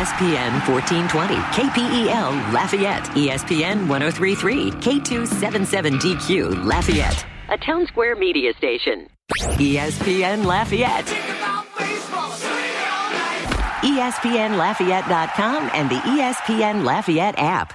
ESPN 1420, KPEL Lafayette, ESPN 1033, K277DQ Lafayette, a Town Square media station. ESPN Lafayette. ESPNLafayette.com and the ESPN Lafayette app.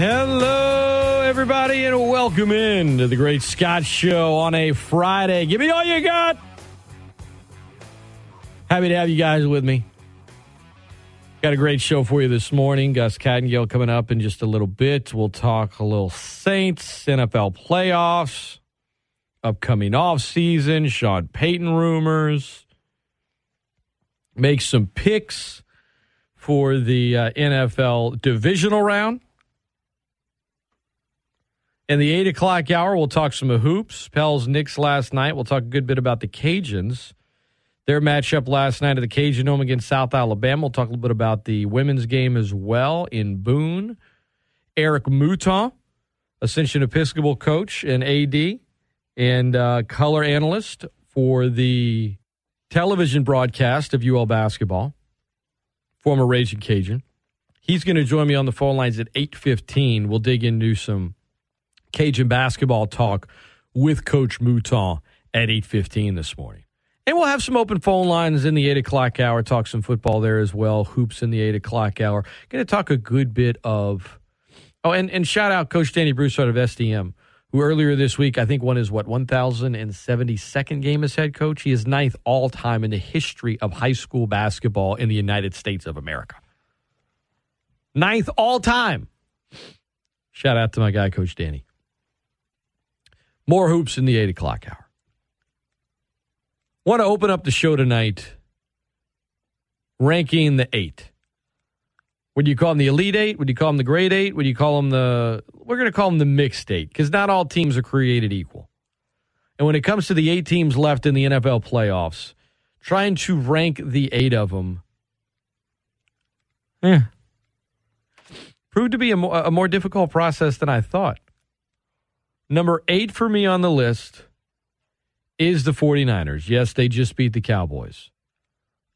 Hello, everybody, and welcome in to the Great Scott Show on a Friday. Give me all you got. Happy to have you guys with me. Got a great show for you this morning. Gus Kattengell coming up in just a little bit. We'll talk a little Saints, NFL playoffs, upcoming off season, Sean Payton rumors, make some picks for the uh, NFL divisional round. In the eight o'clock hour, we'll talk some hoops. Pels Knicks last night. We'll talk a good bit about the Cajuns. Their matchup last night at the Cajun Home against South Alabama. We'll talk a little bit about the women's game as well in Boone. Eric Mouton, Ascension Episcopal coach and AD and uh, color analyst for the television broadcast of UL basketball, former Raging Cajun. He's going to join me on the phone lines at 8.15. We'll dig into some Cajun basketball talk with Coach Mouton at 8.15 this morning. And we'll have some open phone lines in the 8 o'clock hour, talk some football there as well, hoops in the 8 o'clock hour. Going to talk a good bit of, oh, and, and shout out Coach Danny Broussard of SDM, who earlier this week, I think, won his, what, 1,072nd game as head coach. He is ninth all time in the history of high school basketball in the United States of America. Ninth all time. Shout out to my guy, Coach Danny. More hoops in the 8 o'clock hour. Want to open up the show tonight ranking the eight. Would you call them the Elite Eight? Would you call them the Grade Eight? Would you call them the, we're going to call them the Mixed Eight because not all teams are created equal. And when it comes to the eight teams left in the NFL playoffs, trying to rank the eight of them, eh, proved to be a more, a more difficult process than I thought. Number eight for me on the list is the 49ers. Yes, they just beat the Cowboys.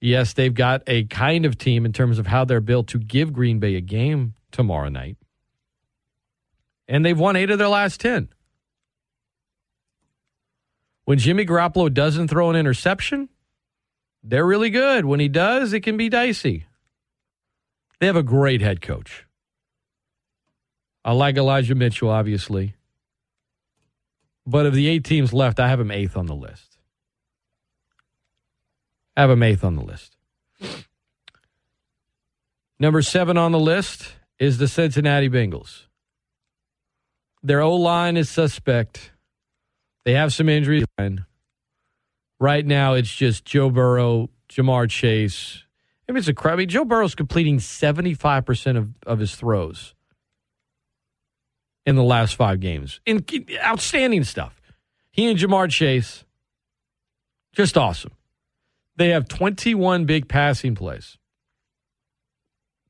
Yes, they've got a kind of team in terms of how they're built to give Green Bay a game tomorrow night. And they've won eight of their last 10. When Jimmy Garoppolo doesn't throw an interception, they're really good. When he does, it can be dicey. They have a great head coach. I like Elijah Mitchell, obviously. But of the eight teams left, I have him eighth on the list. I have him eighth on the list. Number seven on the list is the Cincinnati Bengals. Their O line is suspect. They have some injuries. Right now, it's just Joe Burrow, Ja'Marr Chase. I mean, it's a crap. I mean, Joe Burrow's completing 75% of, of his throws in the last five games. In outstanding stuff. He and Ja'Marr Chase, just awesome. They have 21 big passing plays.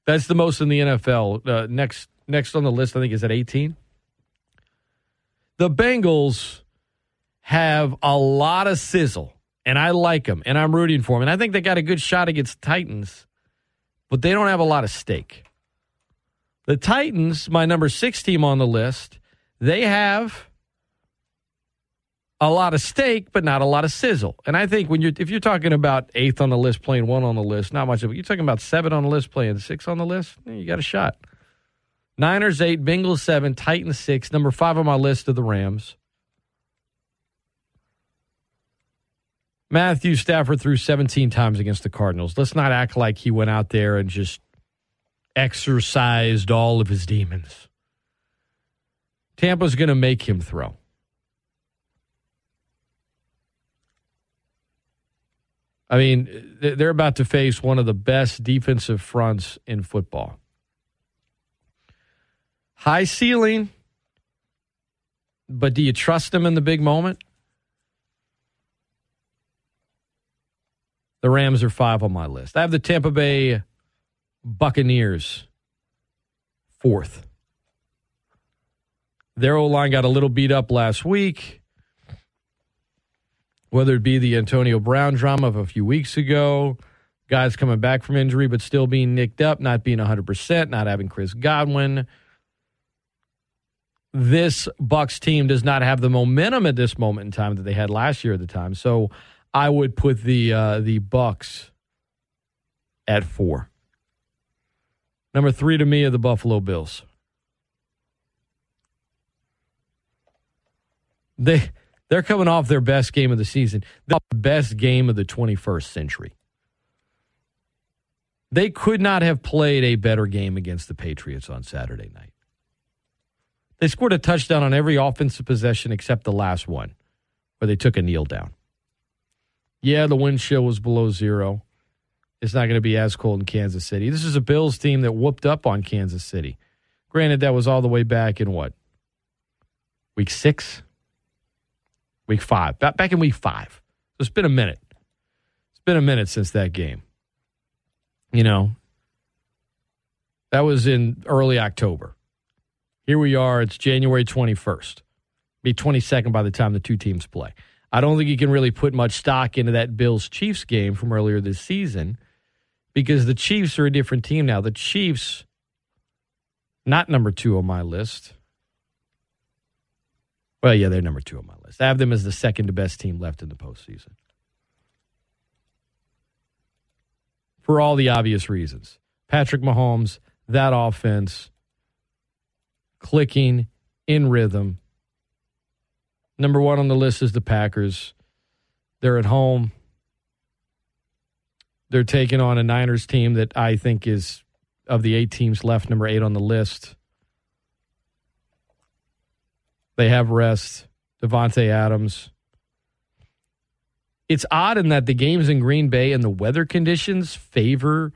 That's the most in the NFL. Uh, next, next on the list, I think, is at 18. The Bengals have a lot of sizzle, and I like them, and I'm rooting for them. And I think they got a good shot against Titans, but they don't have a lot of steak. The Titans, my number six team on the list, they have a lot of steak, but not a lot of sizzle. And I think when you're if you're talking about eighth on the list, playing one on the list, not much of it. You're talking about seven on the list, playing six on the list, eh, you got a shot. Niners eight, Bengals seven, Titans six. Number five on my list of the Rams. Matthew Stafford threw 17 times against the Cardinals. Let's not act like he went out there and just exorcised all of his demons. Tampa's going to make him throw. I mean, they're about to face one of the best defensive fronts in football. High ceiling, but do you trust them in the big moment? The Rams are five on my list. I have the Tampa Bay Buccaneers fourth. Their O line got a little beat up last week whether it be the Antonio Brown drama of a few weeks ago, guys coming back from injury but still being nicked up, not being 100%, not having Chris Godwin. This Bucks team does not have the momentum at this moment in time that they had last year at the time. So I would put the uh, the Bucks at four. Number three to me are the Buffalo Bills. They they're coming off their best game of the season, the best game of the 21st century. They could not have played a better game against the Patriots on Saturday night. They scored a touchdown on every offensive possession except the last one, where they took a kneel down. Yeah, the wind chill was below zero. It's not going to be as cold in Kansas City. This is a Bills team that whooped up on Kansas City. Granted, that was all the way back in what? Week six? Week five. Back, in week five. So it's been a minute. It's been a minute since that game. You know, that was in early October. Here we are. It's January 21st. Be 22nd by the time the two teams play. I don't think you can really put much stock into that Bills Chiefs game from earlier this season because the Chiefs are a different team now. The Chiefs, not number two on my list. Well, yeah, they're number two on my list. I have them as the second best team left in the postseason. For all the obvious reasons. Patrick Mahomes, that offense, clicking, in rhythm. Number one on the list is the Packers. They're at home. They're taking on a Niners team that I think is, of the eight teams left, number eight on the list. They have rest. Davante Adams. It's odd in that the games in Green Bay and the weather conditions favor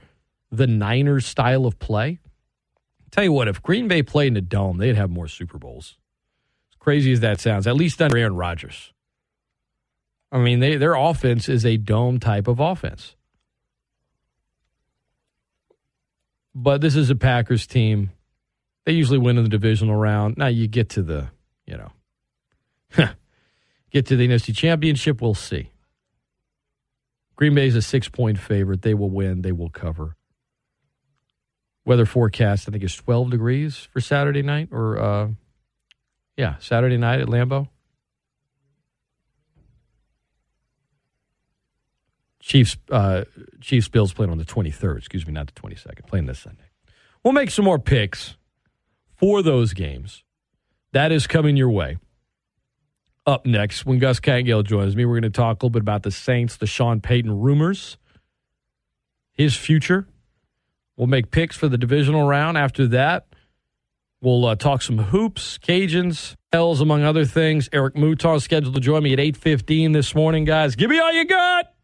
the Niners style of play. Tell you what, if Green Bay played in a dome, they'd have more Super Bowls. As crazy as that sounds, at least under Aaron Rodgers. I mean, they, their offense is a dome type of offense. But this is a Packers team. They usually win in the divisional round. Now you get to the you know, get to the NFC Championship, we'll see. Green Bay is a six point favorite. They will win, they will cover. Weather forecast, I think, is 12 degrees for Saturday night, or, uh, yeah, Saturday night at Lambeau. Chiefs, uh, Chiefs Bills playing on the 23rd, excuse me, not the 22nd, playing this Sunday. We'll make some more picks for those games. That is coming your way. Up next, when Gus Kattengell joins me, we're going to talk a little bit about the Saints, the Sean Payton rumors, his future. We'll make picks for the divisional round. After that, we'll uh, talk some hoops, Cajuns, L's, among other things. Eric Mouton scheduled to join me at 8.15 this morning, guys. Give me all you got.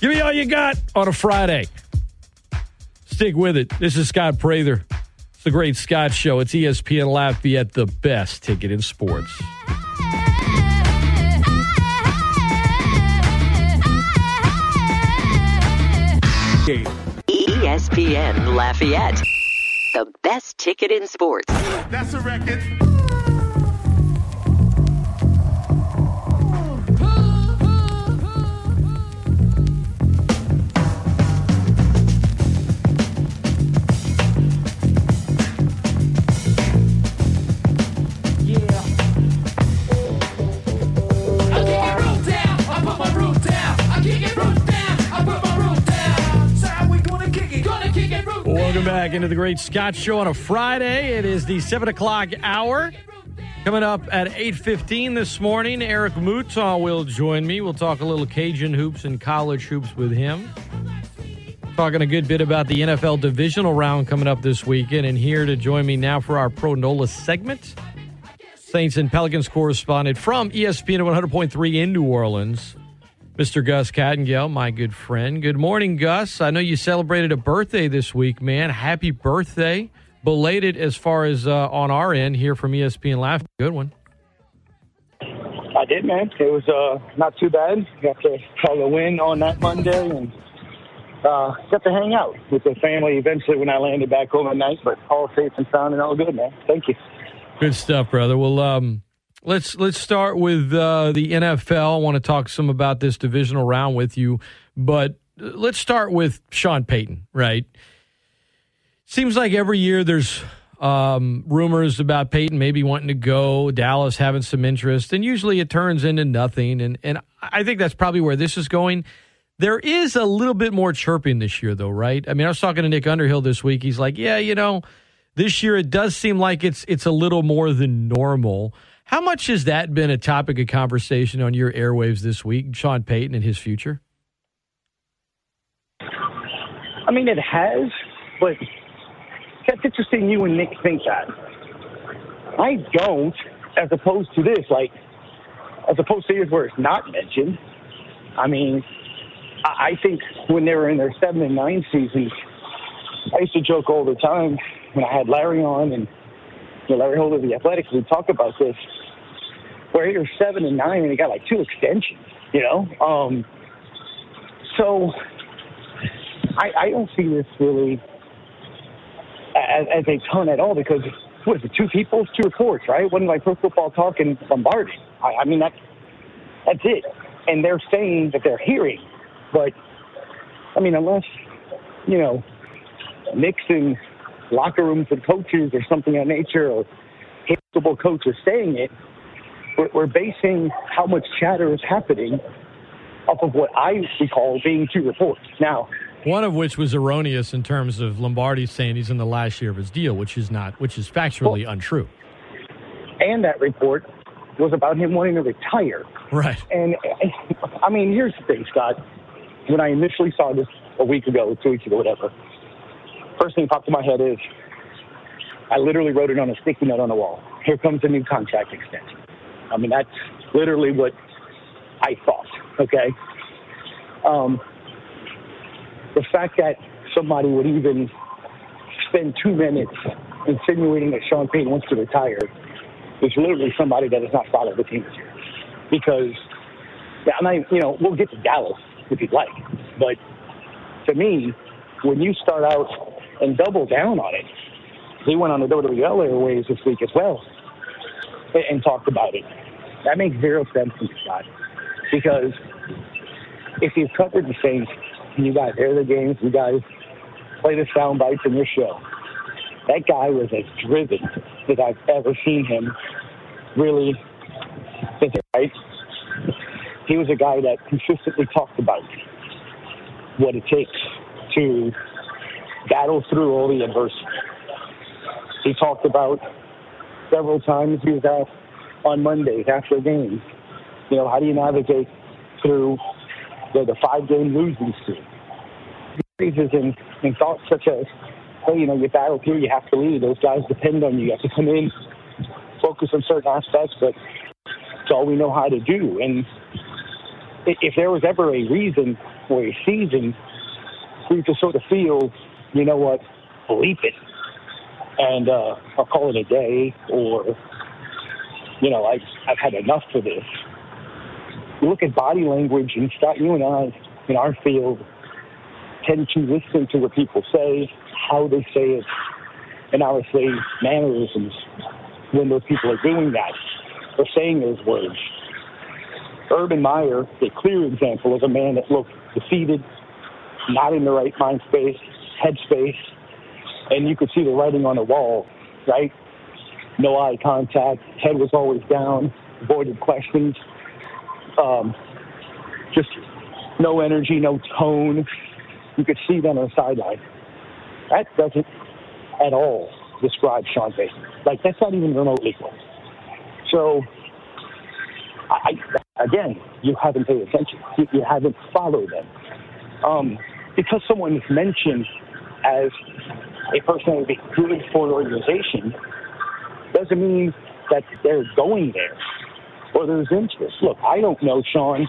Give me all you got on a Friday. Stick with it. This is Scott Prather It's the Great Scott Show. It's ESPN Lafayette, the best ticket in sports. ESPN Lafayette, the best ticket in sports. That's a record. Back into the Great Scott Show on a Friday. It is the seven o'clock hour. Coming up at eight fifteen this morning, Eric Mouton will join me. We'll talk a little Cajun hoops and college hoops with him. Talking a good bit about the NFL divisional round coming up this weekend, and here to join me now for our Pro Nola segment, Saints and Pelicans correspondent from ESPN 100.3 in New Orleans, Mr. Gus Kattengell, my good friend. Good morning, Gus. I know you celebrated a birthday this week, man. Happy birthday. Belated as far as uh, on our end here from ESPN Laugh. Good one. I did, man. It was uh, not too bad. Got to call a win on that Monday and uh, got to hang out with the family eventually when I landed back home at night, but all safe and sound and all good, man. Thank you. Good stuff, brother. Well, um, let's let's start with uh, the NFL. I want to talk some about this divisional round with you, but let's start with Sean Payton. Right? Seems like every year there's um, rumors about Payton maybe wanting to go, Dallas having some interest, and usually it turns into nothing. And and I think that's probably where this is going. There is a little bit more chirping this year, though, right? I mean, I was talking to Nick Underhill this week. He's like, "Yeah, you know, this year it does seem like it's it's a little more than normal." How much has that been a topic of conversation on your airwaves this week, Sean Payton and his future? I mean, it has, but that's interesting you and Nick think that. I don't, as opposed to this, like, as opposed to years where it's not mentioned. I mean, I think when they were in their seven and nine seasons, I used to joke all the time when I had Larry on and Larry Holder, the Athletics, We'd talk about this, where he was seven and nine and he got like two extensions, you know? Um, so I, I don't see this really as, as a ton at all because what is it, two people, two reports, right? One like Pro Football Talk and Lombardi. I, I mean, that, that's it. And they're saying that they're hearing, but I mean, unless, you know, mixing locker rooms and coaches or something of that nature or capable coaches saying it, we're, we're basing how much chatter is happening off of what I recall being two reports. Now, one of which was erroneous in terms of Lombardi saying he's in the last year of his deal, which is not, which is factually well, untrue. And that report was about him wanting to retire. Right. And I mean, here's the thing, Scott. When I initially saw this a week ago, two weeks ago, whatever, first thing that popped in my head is I literally wrote it on a sticky note on the wall. Here comes a new contract extension. I mean, that's literally what I thought. Okay. Um, the fact that somebody would even spend two minutes insinuating that Sean Payton wants to retire is literally somebody that has not followed the team this year. Because, I'm not, you know, we'll get to Dallas if you'd like, but to me, when you start out and double down on it, he went on the WWL Airways this week as well and, talked about it. That makes zero sense to me, Scott. Because if you've covered the Saints and you guys air the games, you guys play the sound bites in your show, that guy was as driven as I've ever seen him really think right? He was a guy that consistently talked about what it takes to battle through all the adversity. He talked about several times he was asked on Mondays after games, you know, how do you navigate through the, the five game losing streak? Phrases and, and thoughts such as, hey, you know, you battle here, you have to lead. Those guys depend on you. You have to come in, focus on certain aspects, but it's all we know how to do. And if there was ever a reason or a season for you to sort of feel, you know what, bleep it, and uh, I'll call it a day, or you know, I've I've had enough for this. You look at body language, and Scott, you and I in our field tend to listen to what people say, how they say it, and obviously mannerisms when those people are doing that or saying those words. Urban Meyer, a clear example of a man that looked defeated, not in the right mind space, headspace, and you could see the writing on the wall, right? No eye contact, head was always down, avoided questions, um, just no energy, no tone. You could see them on the sideline. That doesn't at all describe Sean Payton. Like, that's not even remotely close. So, I, again, you haven't paid attention. You, you haven't followed them. Um, because someone is mentioned as a person that would be good for an organization doesn't mean that they're going there or there's interest. Look, I don't know Sean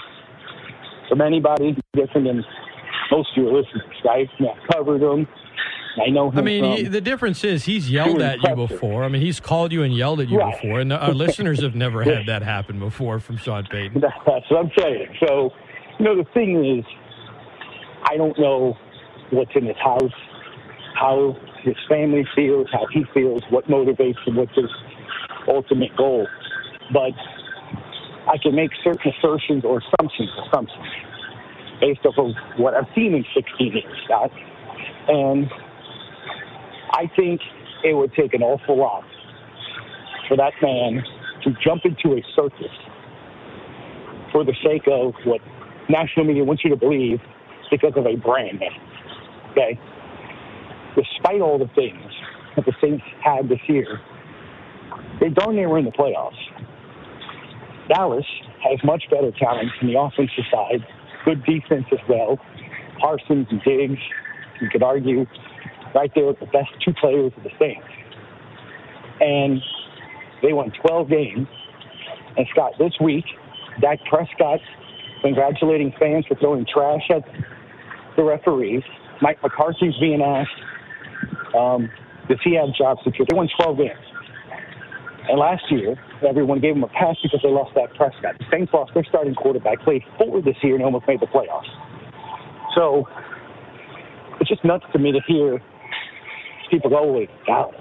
from anybody different than most of your listeners, guys. I covered him. I know him. I mean, he, the difference is he's yelled at you before. I mean, he's called you and yelled at you Right. before, and uh, our listeners have never had that happen before from Sean Payton. That's what I'm saying. So, you know, the thing is, I don't know what's in his house, how his family feels, how he feels, what motivates him, what's his ultimate goal. But I can make certain assertions or assumptions, assumptions, based off of what I've seen in 16 years, Scott. And I think it would take an awful lot for that man to jump into a circus for the sake of what national media wants you to believe because of a brand name. Okay? Despite all the things that the Saints had this year, they darn near were in the playoffs. Dallas has much better talent from the offensive side, good defense as well. Parsons and Diggs, you could argue, right there with the best two players of the Saints. And they won 12 games. And Scott, this week, Dak Prescott congratulating fans for throwing trash at the referees. Mike McCarthy's being asked, um, does he have job security? They won 12 games. And last year, everyone gave him a pass because they lost Dak Prescott. Saints lost their starting quarterback, played forward this year, and almost made the playoffs. So it's just nuts to me to hear people go, wait, Dallas.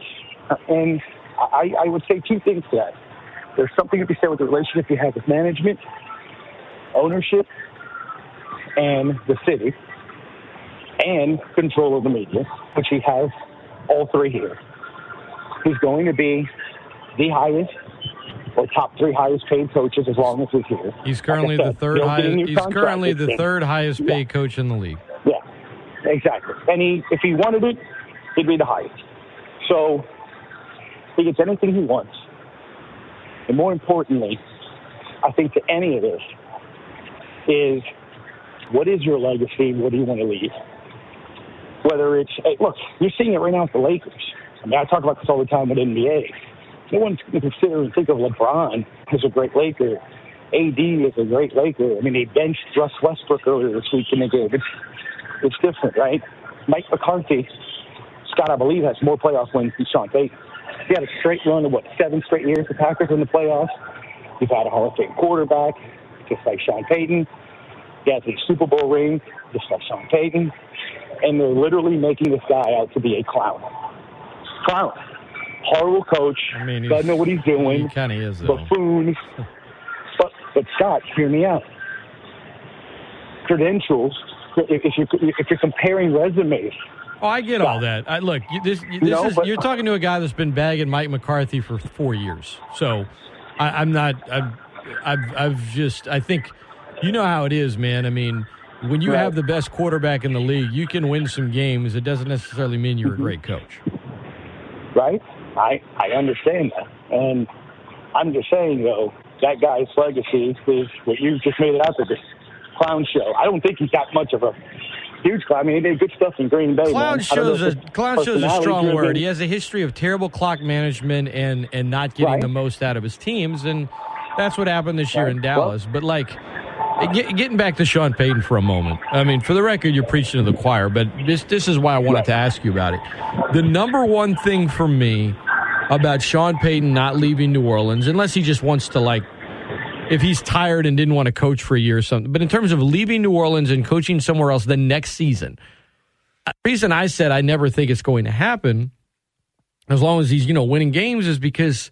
And I, I would say two things to that. There's something to be said with the relationship you have with management, ownership, and the city, and control of the media, which he has all three here. He's going to be the highest or top three highest paid coaches as long as he's here. He's currently Like I the third they'll get a highest. He's currently the third highest paid Yeah. coach in the league. Yeah, exactly. And he, if he wanted it, he'd be the highest. So he gets anything he wants. And more importantly, I think to any of this is what is your legacy? What do you want to leave? Whether it's, hey, look, you're seeing it right now with the Lakers. I mean, I talk about this all the time with NBA. No one's going to consider and think of LeBron as a great Laker. AD is a great Laker. I mean, they benched Russ Westbrook earlier this week in the game. It's, it's different, right? Mike McCarthy, Scott, I believe, has more playoff wins than Sean Payton. He had a straight run of, what, seven straight years the Packers in the playoffs. He's had a Hall of Fame quarterback, just like Sean Payton. He has a Super Bowl ring, just like Sean Payton. And they're literally making this guy out to be a clown. Clown. Horrible coach. I mean, he's- doesn't know what he's doing. He kind of is though. Buffoon. But, but Scott, hear me out. Credentials, if, if, you, if you're comparing resumes, Oh, I get all that. I, look, you, this, you- this know, is but- you're talking to a guy that's been bagging Mike McCarthy for four years. So I, I'm not. I've, I've, I've just. I think you know how it is, man. I mean, when you Right. have the best quarterback in the league, you can win some games. It doesn't necessarily mean you're a great mm-hmm. coach. right? I I understand that, and I'm just saying though that guy's legacy is what you just made it out to this clown show. I don't think he's got much of a huge clown. I mean, he did good stuff in Green Bay. Clown shows a clown shows a strong word. He has a history of terrible clock management and and not getting Right. the most out of his teams, and that's what happened this year Right. in Dallas. but like. Get, getting back to Sean Payton for a moment. I mean, for the record, you're preaching to the choir, but this this is why I wanted to ask you about it. The number one thing for me about Sean Payton not leaving New Orleans, unless he just wants to like, if he's tired and didn't want to coach for a year or something, but in terms of leaving New Orleans and coaching somewhere else the next season, the reason I said I never think it's going to happen, as long as he's you know winning games, is because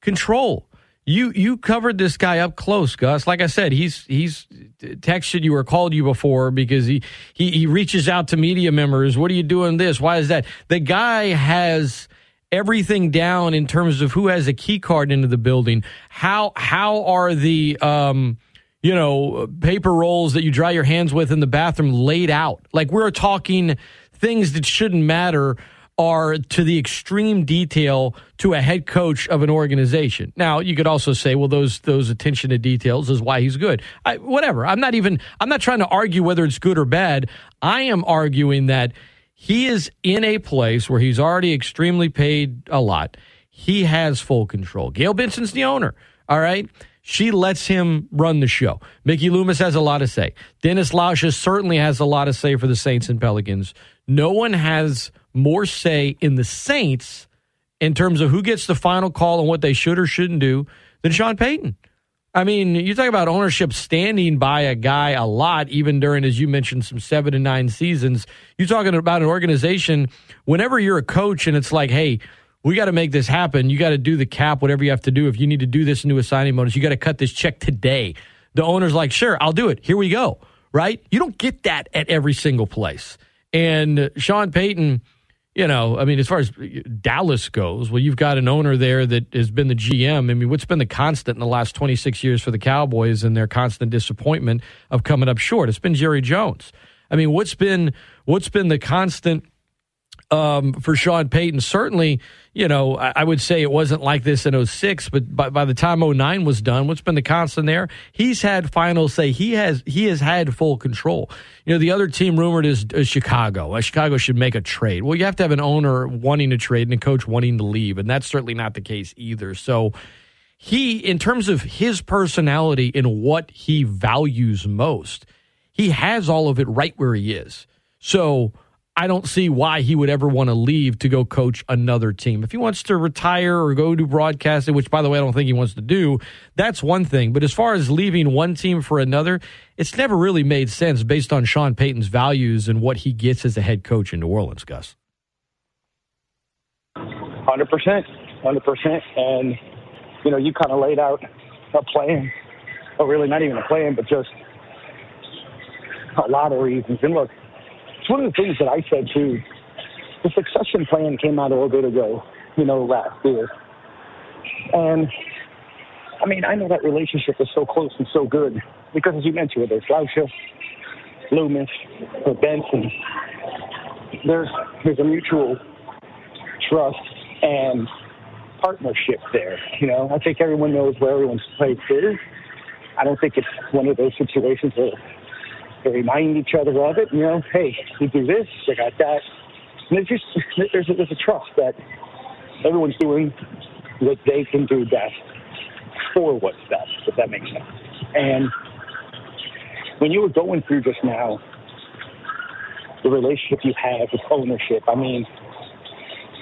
control. You you covered this guy up close, Gus. Like I said, he's he's texted you or called you before because he he he reaches out to media members. What are you doing this? Why is that? The guy has everything down in terms of who has a key card into the building. How how are the um you know paper rolls that you dry your hands with in the bathroom laid out? Like we're talking things that shouldn't matter are to the extreme detail to a head coach of an organization. Now, you could also say, well, those those attention to details is why he's good. I, whatever. I'm not even. I'm not trying to argue whether it's good or bad. I am arguing that he is in a place where he's already extremely paid a lot. He has full control. Gayle Benson's the owner. All right. She lets him run the show. Mickey Loomis has a lot to say. Dennis Lauscha certainly has a lot to say for the Saints and Pelicans. No one has more say in the Saints in terms of who gets the final call and what they should or shouldn't do than Sean Payton. I mean, you talk about ownership standing by a guy a lot, even during, as you mentioned, some seven and nine seasons. You're talking about an organization, whenever you're a coach and it's like, hey, we got to make this happen. You got to do the cap, whatever you have to do. If you need to do this new assigning bonus, you got to cut this check today. The owner's like, sure, I'll do it. Here we go. Right? You don't get that at every single place. And Sean Payton, you know, I mean, as far as uh, Dallas goes, well, you've got an owner there that has been the GM. I mean, what's been the constant in the last 26 years for the Cowboys and their constant disappointment of coming up short? It's been Jerry Jones. I mean, what's been what's been the constant um, for Sean Payton. Certainly, you know, I, I, would say it wasn't like this in 06, but by, by the time 09 was done, what's been the constant there? He's had final say. He has he has had full control. You know, the other team rumored is, is Chicago. Uh, Chicago should make a trade. Well, you have to have an owner wanting to trade and a coach wanting to leave, and that's certainly not the case either. So he, in terms of his personality and what he values most, he has all of it right where he is. So I don't see why he would ever want to leave to go coach another team. If he wants to retire or go do broadcasting, which by the way I don't think he wants to do, that's one thing. But as far as leaving one team for another, it's never really made sense based on Sean Payton's values and what he gets as a head coach in New Orleans, Gus. Hundred percent, hundred percent, and you know you kind of laid out a plan, or really not even a plan, but just a lot of reasons. And look, it's one of the things that I said too. The succession plan came out a little bit ago, you know, last year. And I mean, I know that relationship is so close and so good because, as you mentioned, there's Lauscha, Loomis, or Benson. There's there's a mutual trust and partnership there. You know, I think everyone knows where everyone's place is. I don't think it's one of those situations where to remind each other of it. You know, hey, you do this, I got that. And there's just there's a, there's a trust that everyone's doing what they can do best for what's best, if that makes sense. And when you were going through just now the relationship you have with ownership, I mean,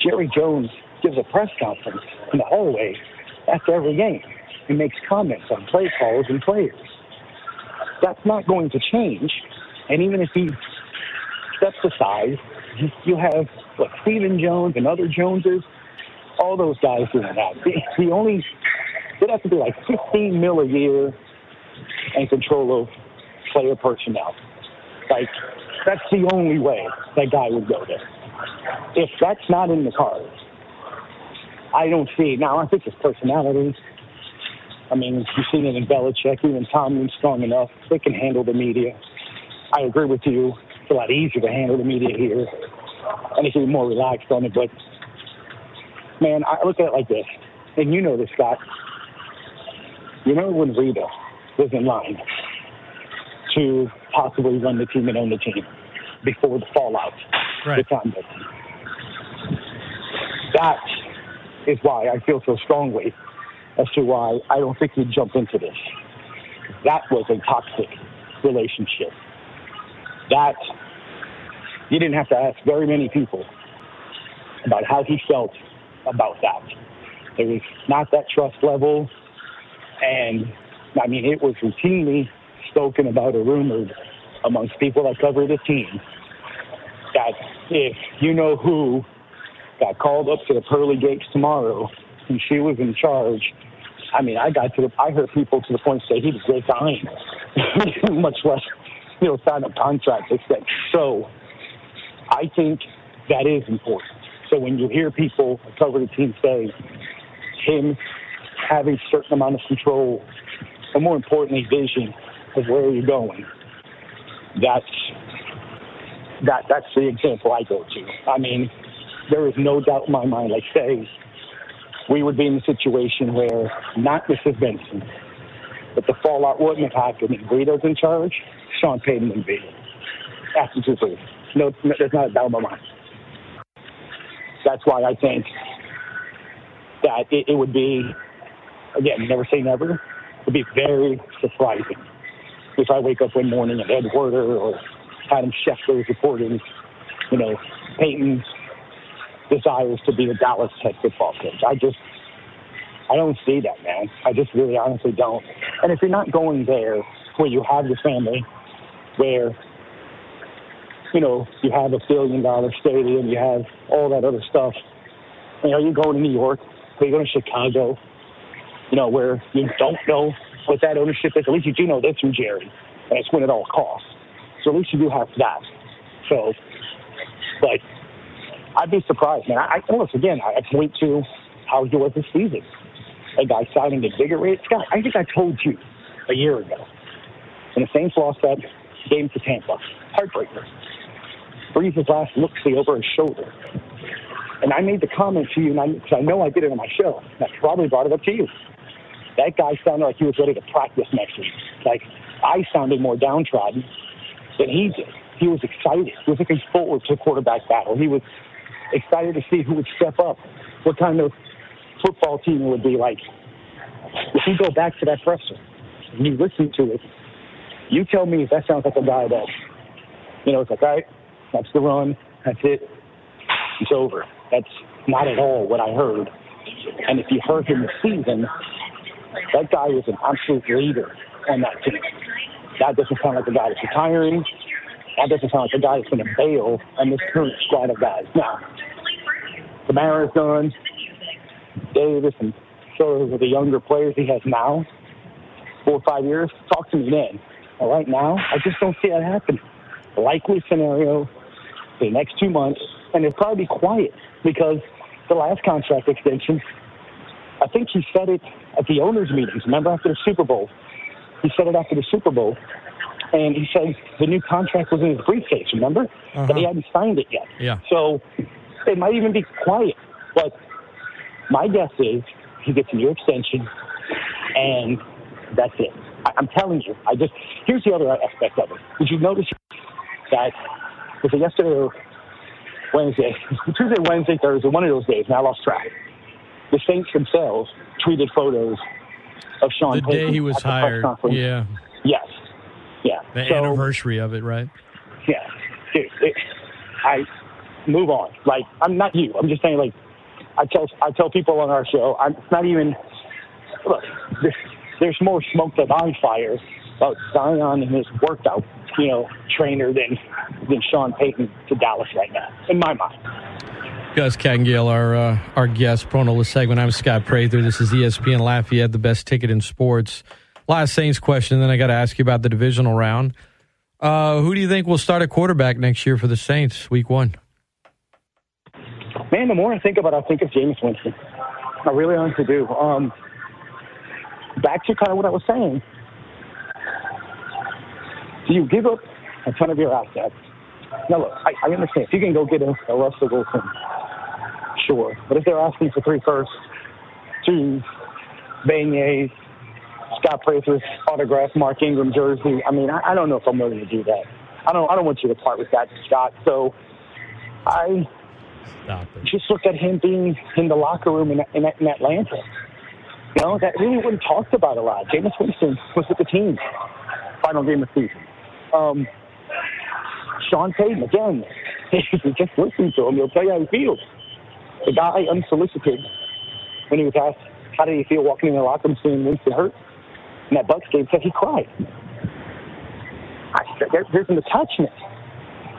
Jerry Jones gives a press conference in the hallway after every game and makes comments on play calls and players. That's not going to change. And even if he steps aside, you have what Stephen Jones and other Joneses, all those guys doing that. The, the only it has to be like 15 mil a year and control of player personnel. Like that's the only way that guy would go there. If that's not in the cards, I don't see. Now I think his personality I mean, you've seen it in Belichick, even Tomlin's strong enough. They can handle the media. I agree with you. It's a lot easier to handle the media here. And they can be more relaxed on it. But, man, I look at it like this. And you know this, Scott. You remember when Rita was in line to possibly run the team and own the team before the fallout, right. the time that is why I feel so strongly as to why I don't think he'd jump into this. That was a toxic relationship. That you didn't have to ask very many people about how he felt about that. There was not that trust level, and I mean, it was routinely spoken about or rumored amongst people that cover the team that if you know who got called up to the pearly gates tomorrow and she was in charge, I mean, I got to the, I heard people to the point say he was resign, much less, you know, sign a contract. Except so, I think that is important. So when you hear people cover the team say him having a certain amount of control, and more importantly, vision of where you're going, that's that that's the example I go to. I mean, there is no doubt in my mind. Like say we would be in a situation where not Mrs. Benson, but the fallout wouldn't have happened Rita's in charge, Sean Payton would be. Two three. No, there's not a doubt in my mind. That's why I think that it, it would be, again, never say never, It'd be very surprising if I wake up one morning and Ed Werder or Adam Schefter is reporting, you know, Payton desires to be the Dallas head football coach. I just, I don't see that, man. I just really honestly don't. And if you're not going there where you have your family, where, you know, you have a billion dollar stadium, you have all that other stuff, you know, you're going to New York, or you're going to Chicago, you know, where you don't know what that ownership is. At least you do know they're through Jerry, and it's when it all costs. So at least you do have that. So, but I'd be surprised, man. I, I again. I point to how he was this season. A guy signing a bigger rate. Scott, I think I told you a year ago. And the Saints lost that game to Tampa. Heartbreaker. Brees' last look see over his shoulder. And I made the comment to you, and I, cause I know I did it on my show. I probably brought it up to you. That guy sounded like he was ready to practice next week. Like I sounded more downtrodden than he did. He was excited. He was looking forward to quarterback battle. He was excited to see who would step up, what kind of football team it would be like. If you go back to that presser you listen to it, you tell me if that sounds like a guy that, you know, it's like, all right, that's the run, that's it, it's over. That's not at all what I heard. And if you heard him this season, that guy is an absolute leader on that team. That doesn't sound like a guy that's retiring. That doesn't sound like a guy that's going to bail on this current squad of guys. Now, Kamara's done. Davis and so of the younger players he has now, four or five years, talk to me then. But right now, I just don't see that happening. Likely scenario the next two months, and it'll probably be quiet because the last contract extension, I think he said it at the owners' meetings. Remember after the Super Bowl? He said it after the Super Bowl, and he said the new contract was in his briefcase. Remember, uh-huh. but he hadn't signed it yet. Yeah. So it might even be quiet. But my guess is he gets a new extension, and that's it. I, I'm telling you. I just here's the other aspect of it. Did you notice that was it yesterday or Wednesday, Tuesday, Wednesday, Thursday, one of those days, and I lost track. The Saints themselves tweeted photos of Sean the Payton day he was hired. Yeah. Yes. Yeah. The so, anniversary of it, right? Yeah. Dude, it, I move on. Like I'm not you. I'm just saying. Like I tell I tell people on our show. I'm it's not even. Look, there's, there's more smoke than bonfire about Zion and his workout, you know, trainer than than Sean Payton to Dallas right now, in my mind. Gus Kattengell, our uh, our guest, prono this segment. I'm Scott Prather. This is ESPN Lafayette, the best ticket in sports. Last Saints question, then I got to ask you about the divisional round. Uh, who do you think will start at quarterback next year for the Saints, Week One? Man, the more I think about it, I think of Jameis Winston. I really honestly do. Um, back to kind of what I was saying. Do you give up a ton of your assets? Now, look, I, I understand. If you can go get a, a Russell Wilson, sure. But if they're asking for three firsts, two beignets, Scott Prather's autograph, Mark Ingram jersey, I mean, I, I don't know if I'm willing to do that. I don't. I don't want you to part with that, Scott. So, I just look at him being in the locker room in, in, in Atlanta. You know, that really wasn't talked about a lot. Jameis Winston was with the team final game of the season. Um, Sean Payton, again, if you just listen to him, he'll tell you how he feels. The guy, unsolicited, when he was asked, how did he feel walking in the locker room seeing Winston hurt? In that Bucks game, said he cried. I, there, there's an attachment.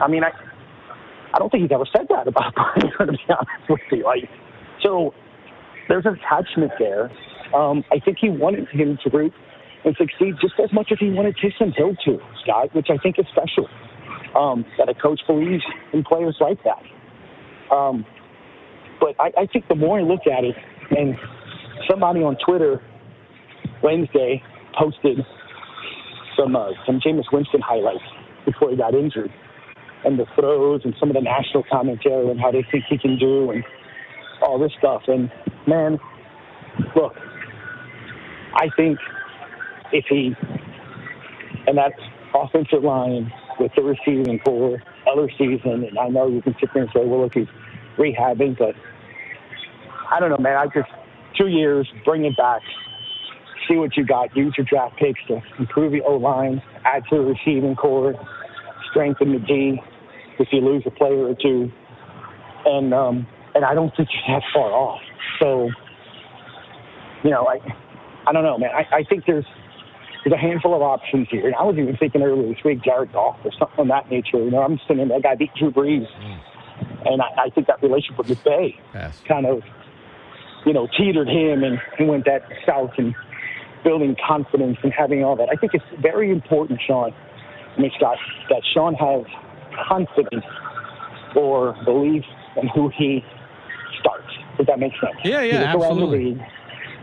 I mean, I, I don't think he's ever said that about Brian, to be honest with you. Like, so there's an attachment there. Um, I think he wanted him to root and succeed just as much as he wanted Taysom Hill to, Scott, which I think is special um, that a coach believes in players like that. Um, but I, I think the more I look at it, and somebody on Twitter Wednesday posted some uh, some Jameis Winston highlights before he got injured, and the throws and some of the national commentary and how they think he can do and all this stuff. And man, look, I think if he and that offensive line with the receiving corps other season. And I know you can sit there and say, well, look, he's rehabbing, but I don't know, man. I just, two years, bring it back, see what you got. Use your draft picks to improve your O line, add to the receiving corps, strengthen the D if you lose a player or two. And um, and I don't think you're that far off. So, you know, I I don't know, man. I, I think there's there's a handful of options here. And I was even thinking earlier this week, Jared Goff or something of that nature. You know, I'm just thinking that guy beat Drew Brees. And I, I think that relationship with McVay Pass. kind of, you know, teetered him and he went that south and building confidence and having all that. I think it's very important, Sean, mean, Scott, that Sean has confidence or belief in who he starts. Does that make sense? Yeah, yeah, you look around the absolutely. league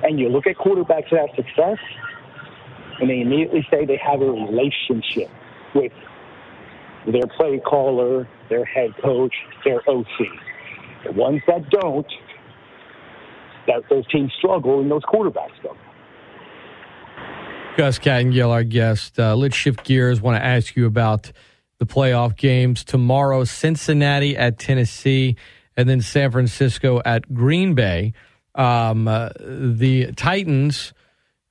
and you look at quarterbacks that have success, and they immediately say they have a relationship with their play caller, their head coach, their OC. The ones that don't, that those teams struggle and those quarterbacks struggle. Gus Kattengell, our guest. Uh, let's shift gears. Want to ask you about the playoff games tomorrow: Cincinnati at Tennessee, and then San Francisco at Green Bay. Um, uh, the Titans,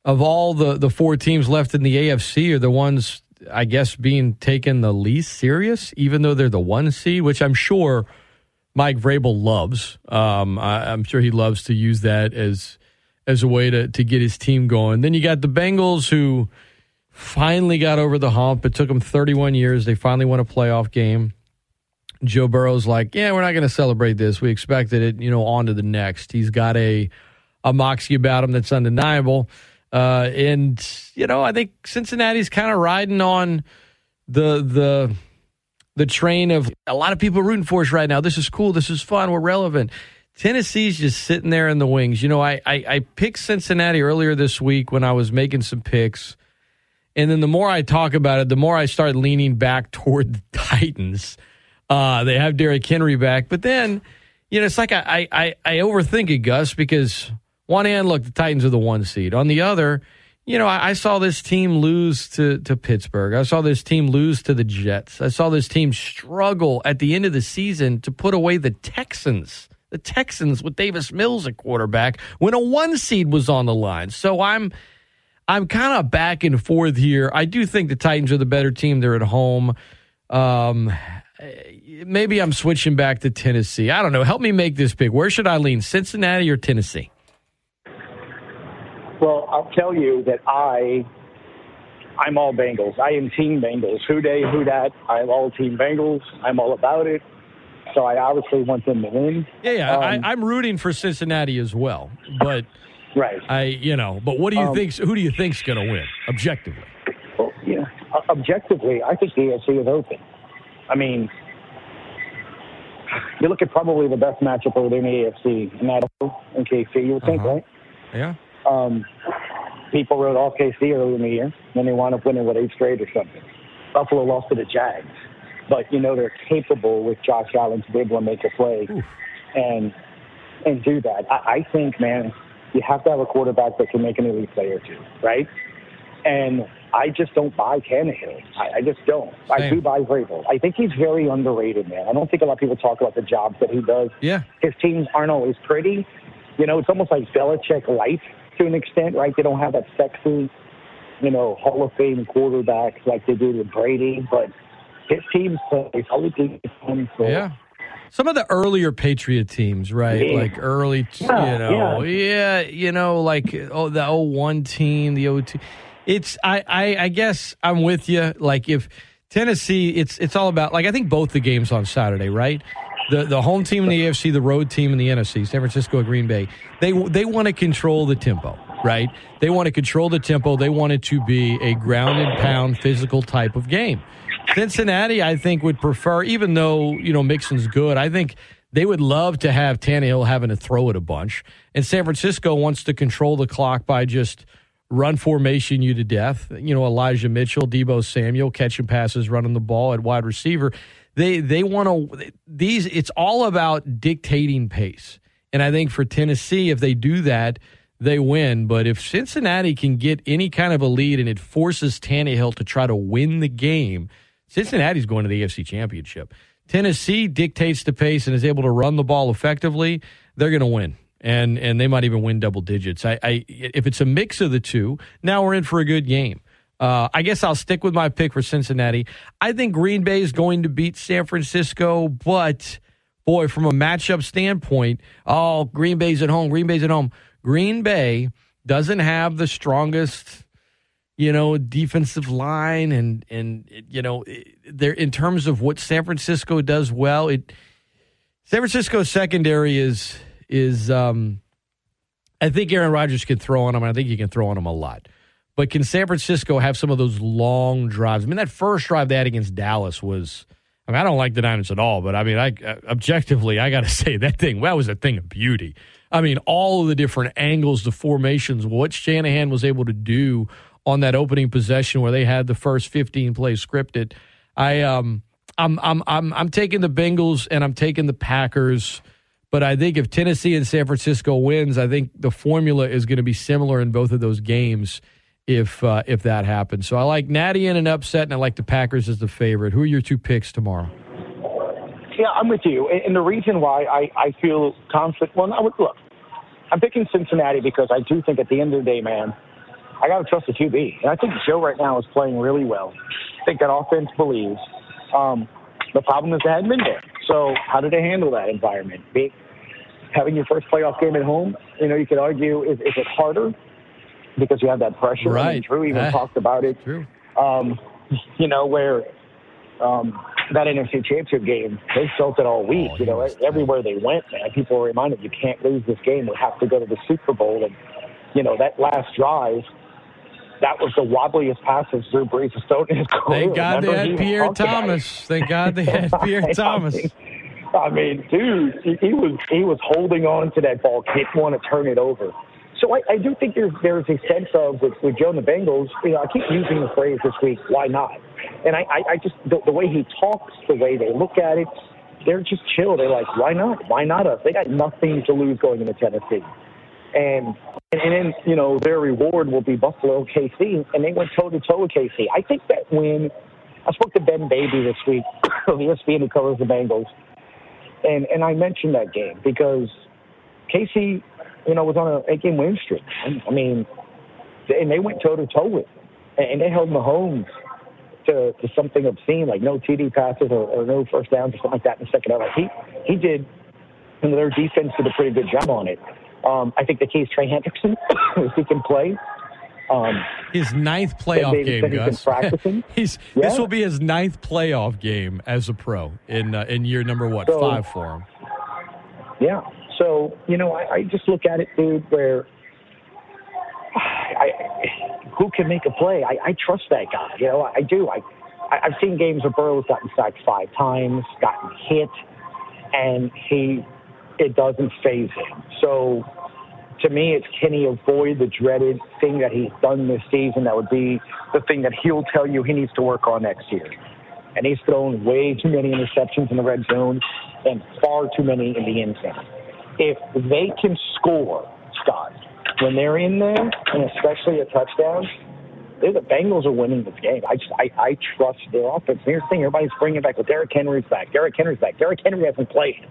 of all the the four teams left in the AFC, are the ones I guess being taken the least serious, even though they're the one seed, which I'm sure Mike Vrabel loves. Um, I, I'm sure he loves to use that as as a way to to get his team going. Then you got the Bengals who finally got over the hump. It took them 31 years. They finally won a playoff game. Joe Burrow's like, yeah, we're not going to celebrate this. We expected it. You know, on to the next. He's got a a moxie about him that's undeniable. Uh, and you know, I think Cincinnati's kind of riding on the the the train of a lot of people rooting for us right now. This is cool. This is fun. We're relevant. Tennessee's just sitting there in the wings. You know, I, I, I picked Cincinnati earlier this week when I was making some picks. And then the more I talk about it, the more I start leaning back toward the Titans. Uh, they have Derrick Henry back. But then, you know, it's like I, I, I overthink it, Gus, because one hand, look, the Titans are the one seed. On the other, you know, I, I saw this team lose to, to Pittsburgh. I saw this team lose to the Jets. I saw this team struggle at the end of the season to put away the Texans. The Texans with Davis Mills at quarterback when a one seed was on the line. So I'm I'm kind of back and forth here. I do think the Titans are the better team. They're at home. Um, maybe I'm switching back to Tennessee. I don't know. Help me make this pick. Where should I lean, Cincinnati or Tennessee? Well, I'll tell you that I, I'm all Bengals. I am Team Bengals. Who day, who dat. I'm all Team Bengals. I'm all about it. So I obviously want them to win. Yeah, yeah. Um, I, I'm rooting for Cincinnati as well, but Right. I, you know, but what do you Um, think? Who do you think's going to win objectively? Well, yeah. Objectively, I think the AFC is open. I mean, you look at probably the best matchup over there in the AFC, and that in KC, you would think, Uh-huh. right? Yeah. Um, people wrote off KC early in the year, and then they wound up winning with eight straight or something. Buffalo lost to the Jags, but you know they're capable with Josh Allen to be able to make a play and and do that. I, I think, man, you have to have a quarterback that can make an elite play or two, right? And I just don't buy Tannehill. I, I just don't. I do buy Vrabel. I think he's very underrated, man. I don't think a lot of people talk about the jobs that he does. Yeah. His teams aren't always pretty. You know, it's almost like Belichick light to an extent, right? They don't have that sexy, you know, Hall of Fame quarterback like they do with Brady, but his teams play solidly. So, Yeah. Some of the earlier Patriot teams, right? Yeah. Like early, Yeah, you know, yeah. you know, like oh the 01 team, the 02. It's I, I I guess I'm with you. Like if Tennessee, it's it's all about like I think both the games on Saturday, right? The the home team in the AFC, the road team in the NFC, San Francisco, and Green Bay. They they want to control the tempo, right? They want to control the tempo. They want it to be a ground and pound physical type of game. Cincinnati, I think, would prefer, even though, you know, Mixon's good, I think they would love to have Tannehill having to throw it a bunch. And San Francisco wants to control the clock by just run formation you to death. You know, Elijah Mitchell, Deebo Samuel, catching passes, running the ball at wide receiver. They they want to these it's all about dictating pace. And I think for Tennessee, if they do that, they win. But if Cincinnati can get any kind of a lead and it forces Tannehill to try to win the game, Cincinnati's going to the AFC Championship. Tennessee dictates the pace and is able to run the ball effectively. They're going to win. and and they might even win double digits. I, I if it's a mix of the two, now we're in for a good game. Uh, I guess I'll stick with my pick for Cincinnati. I think Green Bay is going to beat San Francisco, but boy, from a matchup standpoint, oh, Green Bay's at home. Green Bay's at home. Green Bay doesn't have the strongest, you know, defensive line, and and you know, there in terms of what San Francisco does well. It San Francisco's secondary is is um, I think Aaron Rodgers can throw on them. I think he can throw on them a lot. But can San Francisco have some of those long drives? I mean, that first drive they had against Dallas was. I mean, I don't like the Niners at all, but I mean, I objectively, I got to say that thing that was a thing of beauty. I mean, all of the different angles, the formations, what Shanahan was able to do on that opening possession where they had the first 15 plays scripted. I um, I'm I'm I'm I'm taking the Bengals and I'm taking the Packers. But I think if Tennessee and San Francisco wins, I think the formula is going to be similar in both of those games if uh, if that happens. So I like Natty in an upset, and I like the Packers as the favorite. Who are your two picks tomorrow? Yeah, I'm with you. And the reason why I, I feel confident, well, I would, look, I'm picking Cincinnati because I do think at the end of the day, man, I got to trust the QB. And I think Joe right now is playing really well. I think that offense believes. Um, the problem is they hadn't been there. So how did they handle that environment? Be, having your first playoff game at home, you know, you could argue, is, is it harder? because you have that pressure. Right. I mean, Drew even Ah, talked about it. True. Um, you know, where um, that NFC Championship game, they felt it all week. Oh, you know, he everywhere they went, man, people were reminded you can't lose this game. We have to go to the Super Bowl. And, you know, that last drive, that was the wobbliest passes Drew Brees has thrown in his career. Thank God they Remember, he had Pierre. Thomas. Thank God they had Pierre Thomas. I mean, dude, he, he was he was holding on to that ball, didn't want to turn it over. So I, I do think there's there's a sense of with, with Joe and the Bengals. You know, I keep using the phrase this week. Why not? And I, I, I just the, the way he talks, the way they look at it, they're just chill. They're like, why not? Why not us? They got nothing to lose going into Tennessee. And and then you know their reward will be Buffalo KC, and they went toe to toe with KC. I think that when I spoke to Ben Baby this week of ESPN who covers the Bengals, and and I mentioned that game because KC, you know, was on a eight game win streak. I mean, and they went toe to toe with and they held Mahomes to, to something obscene like no TD passes or, or no first downs or something like that in the second half. Like he he did, and their defense did a pretty good job on it. Um, I think the key is Trey Hendrickson if he can play. Um, His ninth playoff game, said he's been Gus. practicing. He's this will be his ninth playoff game as a pro in uh, in year number what So- five for him. Yeah. So, you know, I, I just look at it, dude, where I, who can make a play? I, I trust that guy. You know, I, I do. I, I, I've seen games where Burrow's gotten sacked five times, gotten hit, and he, it doesn't faze him. So, to me, it's can he avoid the dreaded thing that he's done this season? That would be the thing that he'll tell you he needs to work on next year. And he's thrown way too many interceptions in the red zone and far too many in the end zone. If they can score, Scott, when they're in there, and especially a touchdown, the Bengals are winning this game. I just I, I trust their offense. Here's the thing: everybody's bringing back. Well, Derrick Henry's back. Derrick Henry's back. Derrick Henry hasn't played.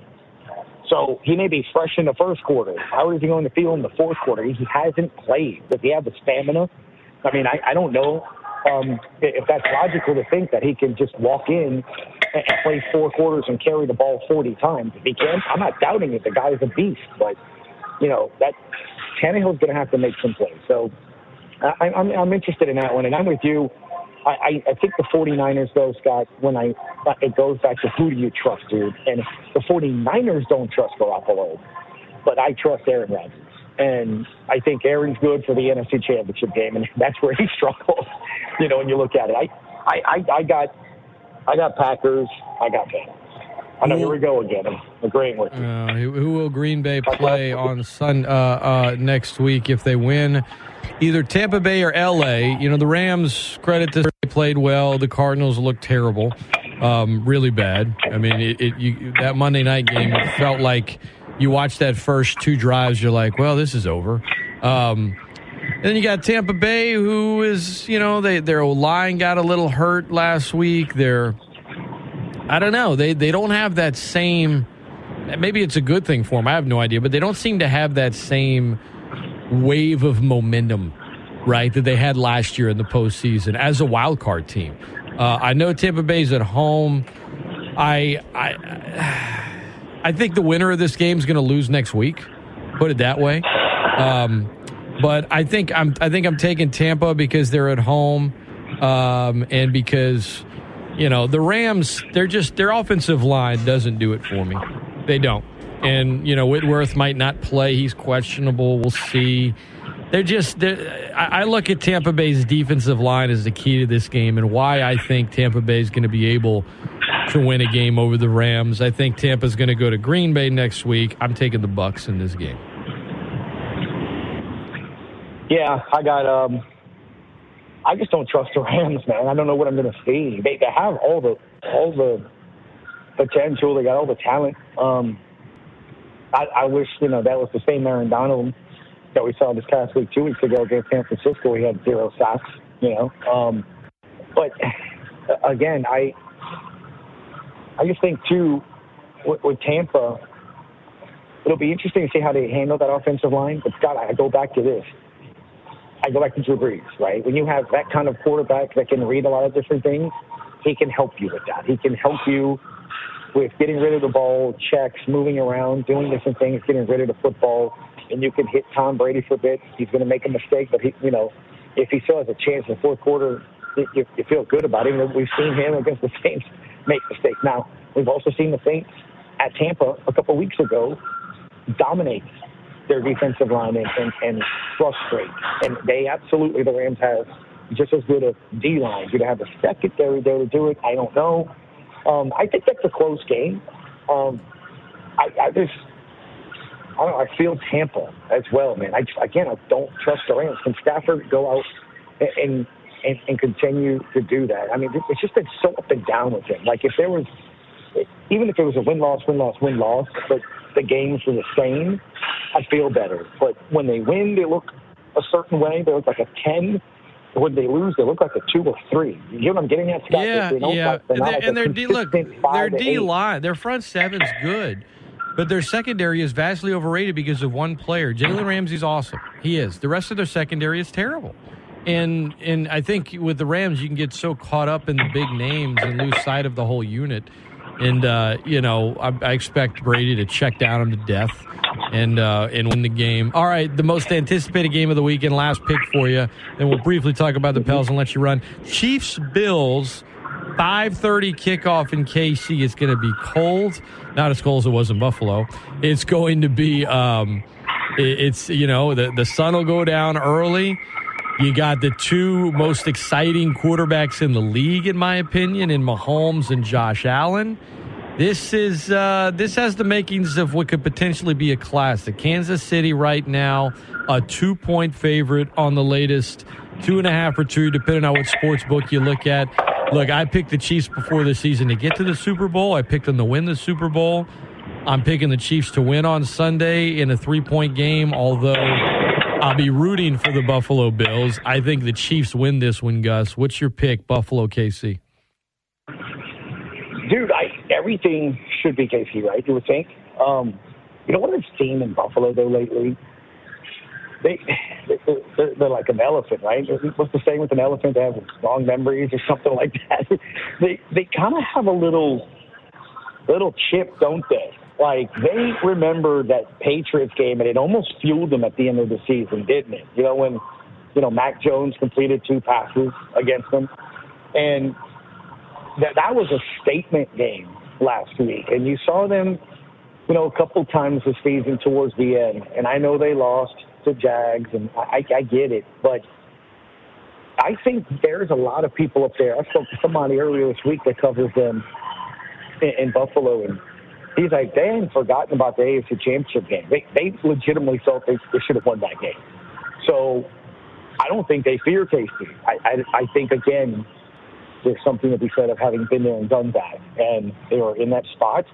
So he may be fresh in the first quarter. How is he going to feel in the fourth quarter? He hasn't played. Does he have the stamina? I mean, I, I don't know um, if that's logical to think that he can just walk in and play four quarters and carry the ball 40 times. If he can, I'm not doubting it. The guy is a beast, but you know that Tannehill's going to have to make some plays. So I, I'm, I'm interested in that one, and I'm with you. I, I, I think the 49ers, though, Scott, when I it goes back to who do you trust, dude? And the 49ers don't trust Garoppolo, but I trust Aaron Rodgers. And I think Aaron's good for the NFC Championship game, and that's where he struggles. You know, when you look at it, I, I, I, I got, I got Packers, I got Bengals. I know here we go again. I'm agreeing with you. Uh, who who will Green Bay play on Sun uh, uh, next week if they win? Either Tampa Bay or L.A. You know the Rams. Credit to they played well. The Cardinals looked terrible, um, really bad. I mean, it, it you, that Monday night game felt like you watched that first two drives. You're like, well, this is over. Um, and then you got Tampa Bay, who is you know they their line got a little hurt last week. They're I don't know. They they don't have that same maybe it's a good thing for them. I have no idea, but they don't seem to have that same wave of momentum, right, that they had last year in the postseason as a wild card team. Uh, I know Tampa Bay's at home. I I I think the winner of this game is going to lose next week. Put it that way. Um, but I think I'm I think I'm taking Tampa because they're at home, um, and because you know the Rams they're just their offensive line doesn't do it for me. They don't. And you know Whitworth might not play. He's questionable. We'll see. They're just. They're, I look at Tampa Bay's defensive line as the key to this game, and why I think Tampa Bay is going to be able to win a game over the Rams. I think Tampa's going to go to Green Bay next week. I'm taking the Bucks in this game. Yeah, I got. um I just don't trust the Rams, man. I don't know what I'm going to see. They they have all the all the potential. They got all the talent. Um, I, I wish you know that was the same Aaron Donald that we saw this past week, two weeks ago against San Francisco. He had zero sacks. You know, um, but again, I I just think too with, with Tampa, it'll be interesting to see how they handle that offensive line. But Scott, I go back to this. I go back to Drew Brees, right? When you have that kind of quarterback that can read a lot of different things, he can help you with that. He can help you with getting rid of the ball, checks, moving around, doing different things, getting rid of the football, and you can hit Tom Brady for a bit. He's going to make a mistake, but he, you know, if he still has a chance in the fourth quarter, you, you feel good about him. We've seen him against the Saints make mistakes. Now, we've also seen the Saints at Tampa a couple weeks ago dominate their defensive line and, and, and frustrate. And they absolutely, the Rams have just as good a D line. Do they have the secondary there to do it? I don't know. Um, I think that's a close game. Um, I, I just, I know. I feel Tampa as well, man. I just, again, I don't trust the Rams. Can Stafford go out and, and and continue to do that? I mean, it's just been so up and down with him. Like if there was, even if it was a win loss, win loss, win loss, but the games were the same, I feel better. But when they win, they look a certain way. They look like a ten when they lose, they look like a two or three. You know what I'm getting at, Scott? Yeah, yeah. Like and their D look, their D line, their front seven's good, but their secondary is vastly overrated because of one player. Jalen Ramsey's awesome. He is. The rest of their secondary is terrible. And and I think with the Rams, you can get so caught up in the big names and lose sight of the whole unit. And uh, you know, I, I expect Brady to check down him to death and uh, and win the game. All right, the most anticipated game of the weekend. Last pick for you, and we'll briefly talk about the Pels and let you run. Chiefs Bills. 5:30 kickoff in KC. It's going to be cold, not as cold as it was in Buffalo. It's going to be, um, it's you know the the sun will go down early. You got the two most exciting quarterbacks in the league, in my opinion, in Mahomes and Josh Allen. This is uh, this has the makings of what could potentially be a classic. Kansas City right now, a two point favorite on the latest two and a half or two, depending on what sports book you look at. Look, I picked the Chiefs before the season to get to the Super Bowl. I picked them to win the Super Bowl. I'm picking the Chiefs to win on Sunday in a three point game, although I'll be rooting for the Buffalo Bills. I think the Chiefs win this one, Gus. What's your pick, Buffalo KC? Dude, I everything should be KC, right? You would think. Um, you know what I've seen in Buffalo though lately? They they're, they're like an elephant, right? What's the saying with an elephant? They have strong memories or something like that. They they kind of have a little little chip, don't they? Like they remember that Patriots game, and it almost fueled them at the end of the season, didn't it? You know when you know Mac Jones completed two passes against them, and that that was a statement game last week, and you saw them, you know, a couple times this season towards the end. And I know they lost to Jags, and I, I get it, but I think there's a lot of people up there. I spoke to somebody earlier this week that covers them in, in Buffalo, and he's like, they hadn't forgotten about the AFC Championship game. They they legitimately thought they, they should have won that game. So I don't think they fear KC. I, I I think again there's something to be said of having been there and done that. And they were in that spot.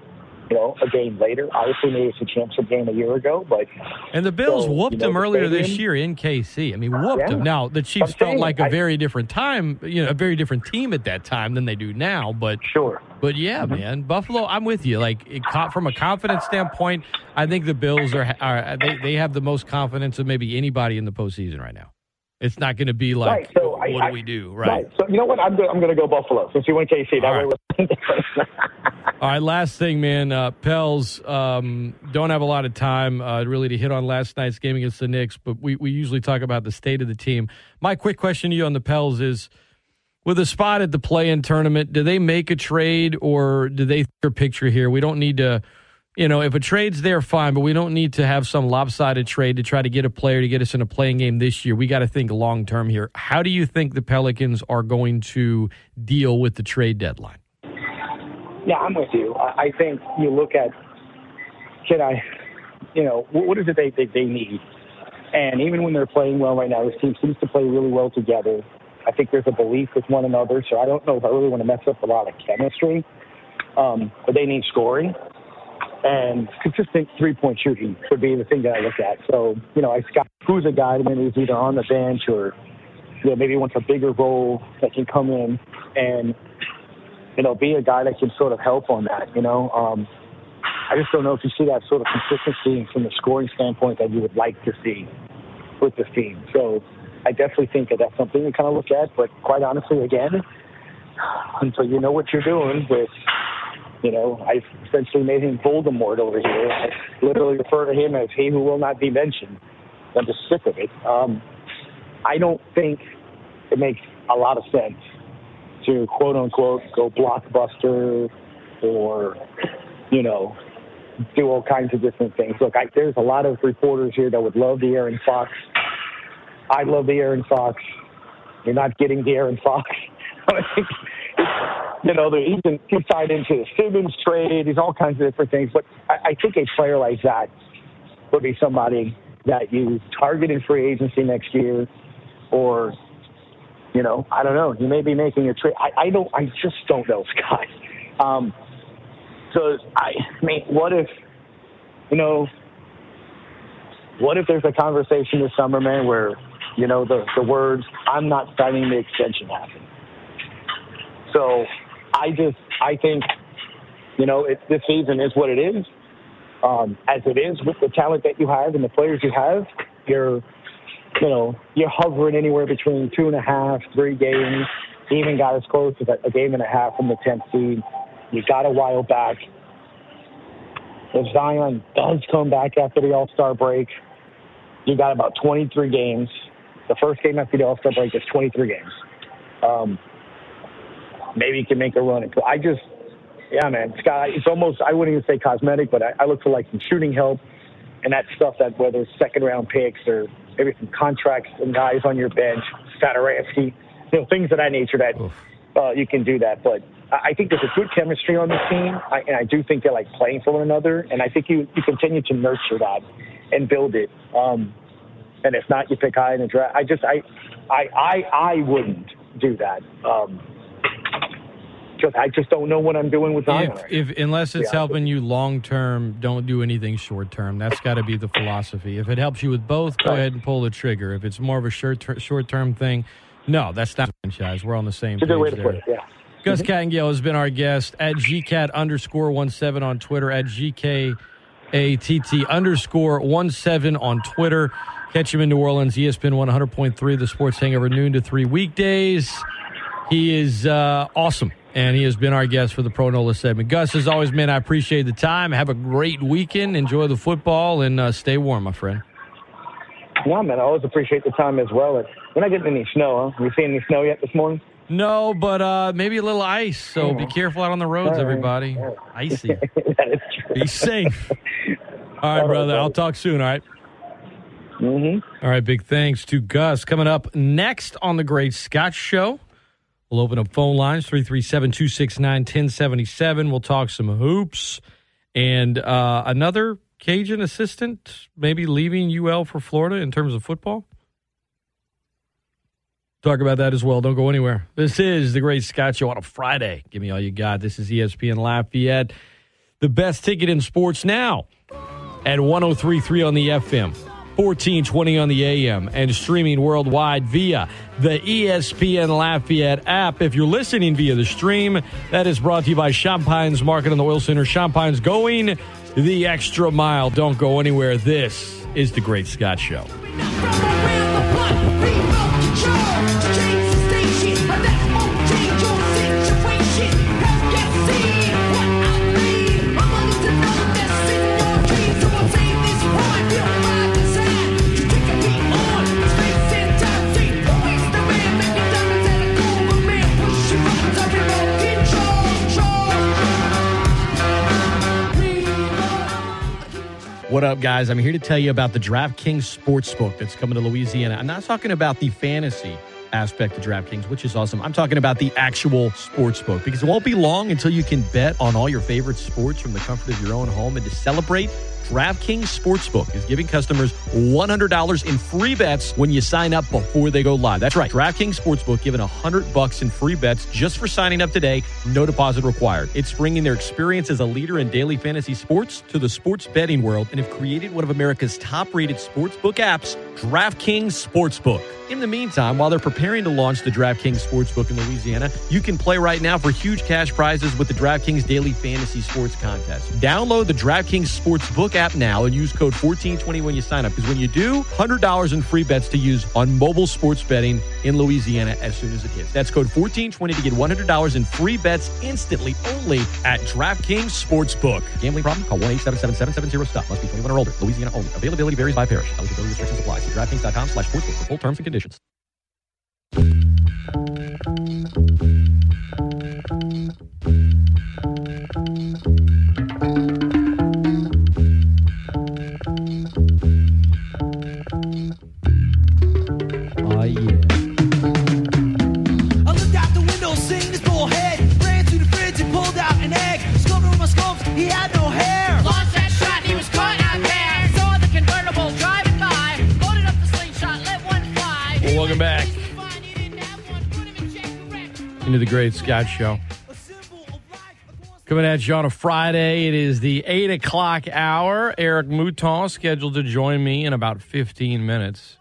You know, a game later. Obviously, maybe it's a championship game a year ago, but And the Bills So, whooped you know, them the earlier this year in KC. I mean, whooped Yeah. them. Now the Chiefs I'm felt saying, like a I- very different time, you know, a very different team at that time than they do now. But sure. but yeah, Mm-hmm. man, Buffalo. I'm with you. Like it, from a confidence standpoint, I think the Bills are, are they they have the most confidence of maybe anybody in the postseason right now. It's not going to be like Right, so what I- do we do, right? So you know what? I'm go- I'm going to go Buffalo since you went KC. That All way, right. we're All right, last thing, man. Uh, Pels um, don't have a lot of time uh, really to hit on last night's game against the Knicks, but we, we usually talk about the state of the team. My quick question to you on the Pels is with a spot at the play in tournament, do they make a trade or do they think picture here? We don't need to, you know, if a trade's there, fine, but we don't need to have some lopsided trade to try to get a player to get us in a playing game this year. We got to think long term here. How do you think the Pelicans are going to deal with the trade deadline? Yeah, I'm with you. I, think you look at can I, you know, what, is it they, they they need? And even when they're playing well right now, this team seems to play really well together. I think there's a belief with one another. So I don't know if I really want to mess up a lot of chemistry. Um, but they need scoring and consistent three point shooting would be the thing that I look at. So you know, I got who's a guy that maybe is either on the bench or you know maybe wants a bigger role that can come in and you know, be a guy that can sort of help on that, you know. Um, I just don't know if you see that sort of consistency from the scoring standpoint that you would like to see with this team. So I definitely think that that's something to kind of look at. But quite honestly, again, until you know what you're doing with, you know, I essentially made him Voldemort over here. I literally refer to him as he who will not be mentioned. I'm just sick of it. Um, I don't think it makes a lot of sense to quote unquote go blockbuster or you know do all kinds of different things. Look, I, there's a lot of reporters here that would love De'Aaron Fox. I love De'Aaron Fox. You're not getting De'Aaron Fox. you know, he's, been, he's tied into the Simmons trade. He's all kinds of different things. But I, I think a player like that would be somebody that you target in free agency next year or you know, I don't know. You may be making a trade. I, I don't. I just don't know, Scott. Um, so I, I mean, what if, you know, what if there's a conversation this summer, man, where you know the the words "I'm not signing the extension" happen. So I just I think, you know, it, this season is what it is. Um, as it is with the talent that you have and the players you have, you're you know, you're hovering anywhere between two and a half, three games. Even got as close as a, game and a half from the 10th seed. You got a while back. If Zion does come back after the All Star break, you got about 23 games. The first game after the All Star break is 23 games. Um, maybe you can make a run. I just, yeah, man, Scott. It's almost I wouldn't even say cosmetic, but I, I look for like some shooting help and that stuff that whether it's second round picks or maybe some contracts and guys on your bench, Satoransky, you know, things of that nature that uh, you can do that. But I I think there's a good chemistry on this team, I, and I do think they're like playing for one another. And I think you you continue to nurture that and build it. Um, and if not, you pick high in the draft. I just I I I, I wouldn't do that. Um, because I just don't know what I'm doing with Zion. If, right if unless it's Yeah. helping you long term, don't do anything short term. That's got to be the philosophy. If it helps you with both, go ahead and pull the trigger. If it's more of a short short term thing, no, that's not franchise. We're on the same It's a good way page to there. put it. Yeah. Gus mm-hmm. Kattengell has been our guest at GCAT underscore one seven on Twitter at GKATT underscore one seven on Twitter. Catch him in New Orleans, ESPN one hundred point three, the Sports Hangover noon to three weekdays. He is uh, awesome, and he has been our guest for the Pro Nola segment. Gus, as always, man, I appreciate the time. Have a great weekend. Enjoy the football and uh, stay warm, my friend. Yeah, man. I always appreciate the time as well. We're not getting any snow, huh? You seen any snow yet this morning? No, but uh, maybe a little ice. So be careful out on the roads, right. everybody. Right. Icy. that is true. Be safe. All right, brother. I'll talk soon. All right. Mm-hmm. All right. Big thanks to Gus. Coming up next on the Great Scott Show, we'll open up phone lines 337 269 1077. We'll talk some hoops and uh, another Cajun assistant maybe leaving UL for Florida in terms of football. Talk about that as well. Don't go anywhere. This is the Great Scott Show on a Friday. Give me all you got. This is ESPN Lafayette. the best ticket in sports now at 1033 on the FM, 1420 on the AM, and streaming worldwide via the ESPN Lafayette app. If you're listening via the stream, that is brought to you by Champagne's Market on the Oil Center. Champagne's going the extra mile. Don't go anywhere. This is the Great Scott Show. Up, guys? I'm here to tell you about the DraftKings Sportsbook that's coming to Louisiana. I'm not talking about the fantasy aspect of DraftKings, which is awesome. I'm talking about the actual sportsbook because it won't be long until you can bet on all your favorite sports from the comfort of your own home. And to celebrate, DraftKings Sportsbook is giving customers $100 in free bets when you sign up before they go live. That's right. DraftKings Sportsbook giving 100 bucks in free bets just for signing up today. No deposit required. It's bringing their experience as a leader in daily fantasy sports to the sports betting world and have created one of America's top-rated sportsbook apps, DraftKings Sportsbook. In the meantime, while they're preparing to launch the DraftKings Sportsbook in Louisiana, you can play right now for huge cash prizes with the DraftKings Daily Fantasy Sports Contest. Download the DraftKings Sportsbook app now and use code 1420 when you sign up because when you do, $100 in free bets to use on mobile sports betting in Louisiana as soon as it hits. That's code 1420 to get $100 in free bets instantly only at DraftKings Sportsbook. Gambling problem? Call 1-877-770-STOP. Must be 21 or older. Louisiana only. Availability varies by parish. Eligibility restrictions apply. See DraftKings.com slash sportsbook for full terms and conditions. Oh, he had no hair. Launched that shot, he was caught out there. Saw the convertible driving by. Loaded up the slingshot, let one fly. Well, welcome back Fine, he didn't have one, put him in check, correct. into the Great Scott Show. A symbol of life across Coming at you on a Friday. It is the 8 o'clock hour. Eric Mouton scheduled to join me in about 15 minutes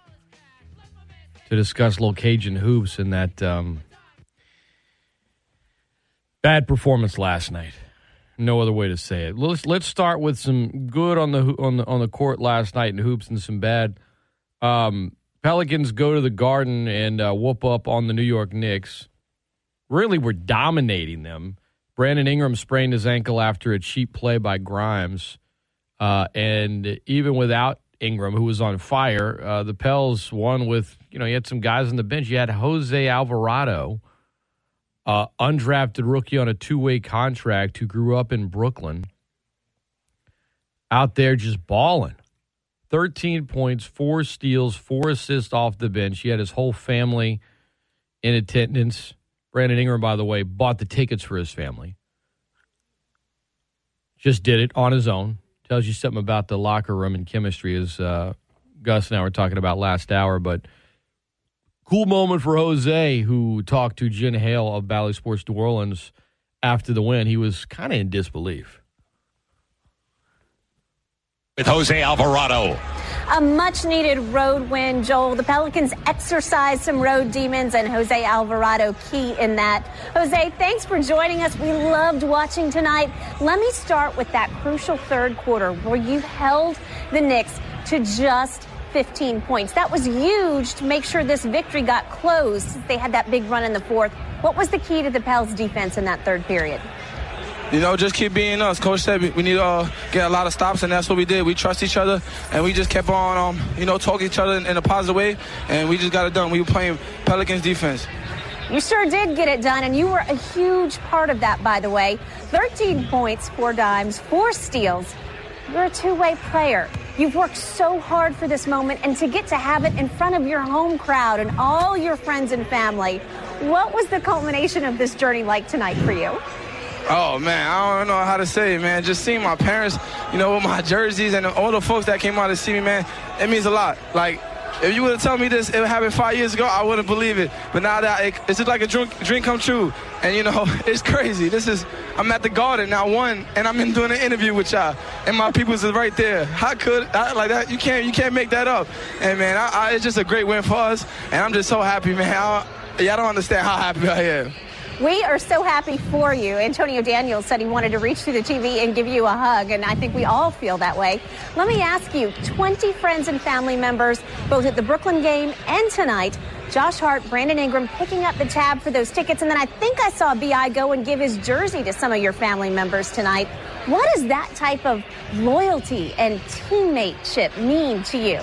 to discuss little Cajun hoops and that um, bad performance last night. No other way to say it. Let's let's start with some good on the on the on the court last night in hoops and some bad. Um, Pelicans go to the Garden and uh, whoop up on the New York Knicks. Really, were dominating them. Brandon Ingram sprained his ankle after a cheap play by Grimes. Uh, and even without Ingram, who was on fire, uh, the Pels won with, you know, you had some guys on the bench. You had Jose Alvarado, uh, undrafted rookie on a two way contract who grew up in Brooklyn, out there just balling. 13 points, four steals, four assists off the bench. He had his whole family in attendance. Brandon Ingram, by the way, bought the tickets for his family. Just did it on his own. Tells you something about the locker room and chemistry, as uh, Gus and I were talking about last hour. But cool moment for Jose, who talked to Jen Hale of Bally Sports New Orleans after the win. He was kind of in disbelief. With Jose Alvarado. A much needed road win, Joel. The Pelicans exercised some road demons, and Jose Alvarado key in that. Jose, thanks for joining us. We loved watching tonight. Let me start with that crucial third quarter where you held the Knicks to just 15 points. That was huge to make sure this victory got closed. They had that big run in the fourth. What was the key to the Pels defense in that third period? You know, just keep being us. Coach said we, we need to uh, get a lot of stops, and that's what we did. We trust each other, and we just kept on, um, you know, talking each other in, in a positive way, and we just got it done. We were playing Pelicans defense. You sure did get it done, and you were a huge part of that, by the way. 13 points, four dimes, four steals. You're a two way player. You've worked so hard for this moment, and to get to have it in front of your home crowd and all your friends and family. What was the culmination of this journey like tonight for you? Oh man, I don't know how to say it, man. Just seeing my parents, you know, with my jerseys and all the folks that came out to see me, man, it means a lot. Like if you would have told me this, it happened five years ago, I wouldn't believe it. But now that it, it's just like a dream, dream come true. And you know, it's crazy. This is, I'm at the Garden now, one, and I'm in doing an interview with y'all, and my people's is right there. How could I, like that? You can't, you can't make that up. And man, I, I, it's just a great win for us, and I'm just so happy, man. I, y'all don't understand how happy I am. We are so happy for you. Antonio Daniels said he wanted to reach through the TV and give you a hug, and I think we all feel that way. Let me ask you 20 friends and family members, both at the Brooklyn game and tonight. Josh Hart, Brandon Ingram picking up the tab for those tickets, and then I think I saw B.I. go and give his jersey to some of your family members tonight. What does that type of loyalty and teammateship mean to you?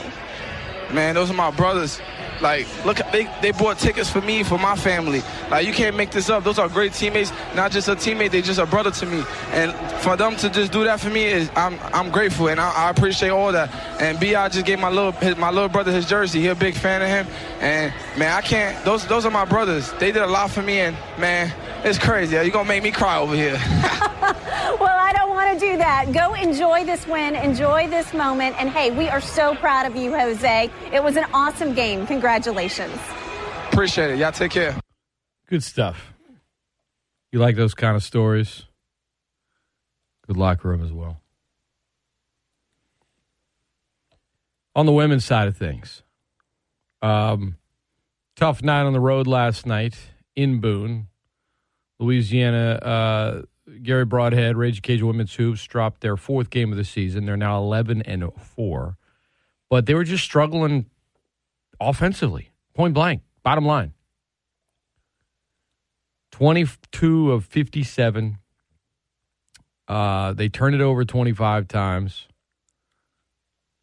Man, those are my brothers. Like, look, they, they bought tickets for me, for my family. Like, you can't make this up. Those are great teammates. Not just a teammate, they just a brother to me. And for them to just do that for me is, I'm, I'm grateful and I, I appreciate all that. And Bi just gave my little, his, my little brother his jersey. He a big fan of him. And man, I can't. Those, those are my brothers. They did a lot for me. And man, it's crazy. You're gonna make me cry over here. well, I don't want to do that. Go enjoy this win, enjoy this moment, and hey, we are so proud of you, Jose. It was an awesome game. Congratulations. Appreciate it. Y'all take care. Good stuff. You like those kind of stories? Good locker room as well. On the women's side of things, um, tough night on the road last night in Boone. Louisiana, uh, Garry Brodhead, Rage Cage Women's Hoops dropped their fourth game of the season. They're now 11 and 4. But they were just struggling offensively, point blank, bottom line. 22 of 57. Uh, they turned it over 25 times.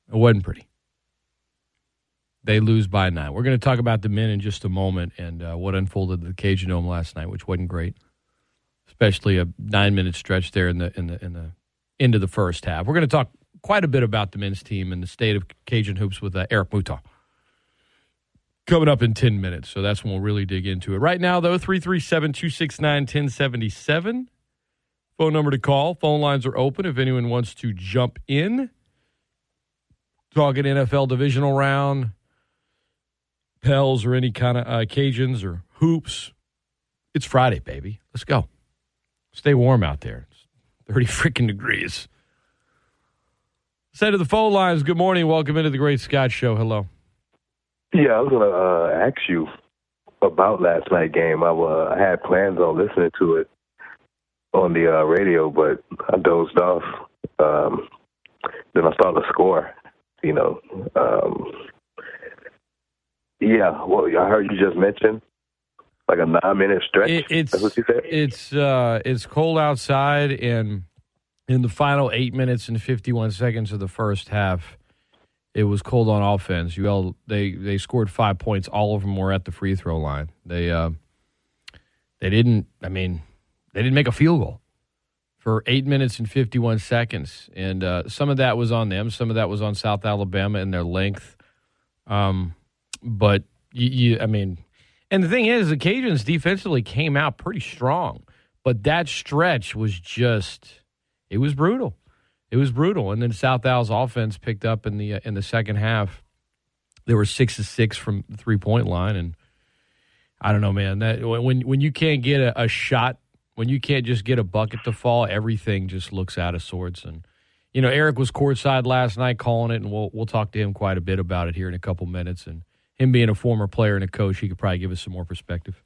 It wasn't pretty. They lose by nine. We're going to talk about the men in just a moment and uh, what unfolded at the Cajun Dome last night, which wasn't great, especially a nine-minute stretch there in the in the in the end of the first half. We're going to talk quite a bit about the men's team and the state of Cajun hoops with uh, Eric Mouton coming up in 10 minutes. So that's when we'll really dig into it. Right now, though, 337 269 1077. Phone number to call. Phone lines are open if anyone wants to jump in. Talking NFL divisional round, Pels, or any kind of uh, Cajuns or hoops. It's Friday, baby. Let's go. Stay warm out there. It's 30 freaking degrees. Say to the phone lines, good morning. Welcome into the Great Scott Show. Hello. Yeah, I was going to uh, ask you about last night game. I, uh, I had plans on listening to it on the uh, radio, but I dozed off. Um, then I saw the score. You know, um, yeah. Well, I heard you just mentioned like a nine-minute stretch. It, it's That's what you said. it's uh, it's cold outside, and in the final eight minutes and fifty-one seconds of the first half, it was cold on offense. All they they scored five points. All of them were at the free throw line. They uh, they didn't. I mean, they didn't make a field goal for eight minutes and fifty-one seconds, and uh, some of that was on them. Some of that was on South Alabama and their length. Um, but you, you, I mean, and the thing is, the Cajuns defensively came out pretty strong, but that stretch was just it was brutal. It was brutal, and then South Al's offense picked up in the uh, in the second half. They were six to six from the three point line, and I don't know, man. That when when you can't get a, a shot, when you can't just get a bucket to fall, everything just looks out of sorts. And you know, Eric was courtside last night calling it, and we'll we'll talk to him quite a bit about it here in a couple minutes. And him being a former player and a coach, he could probably give us some more perspective.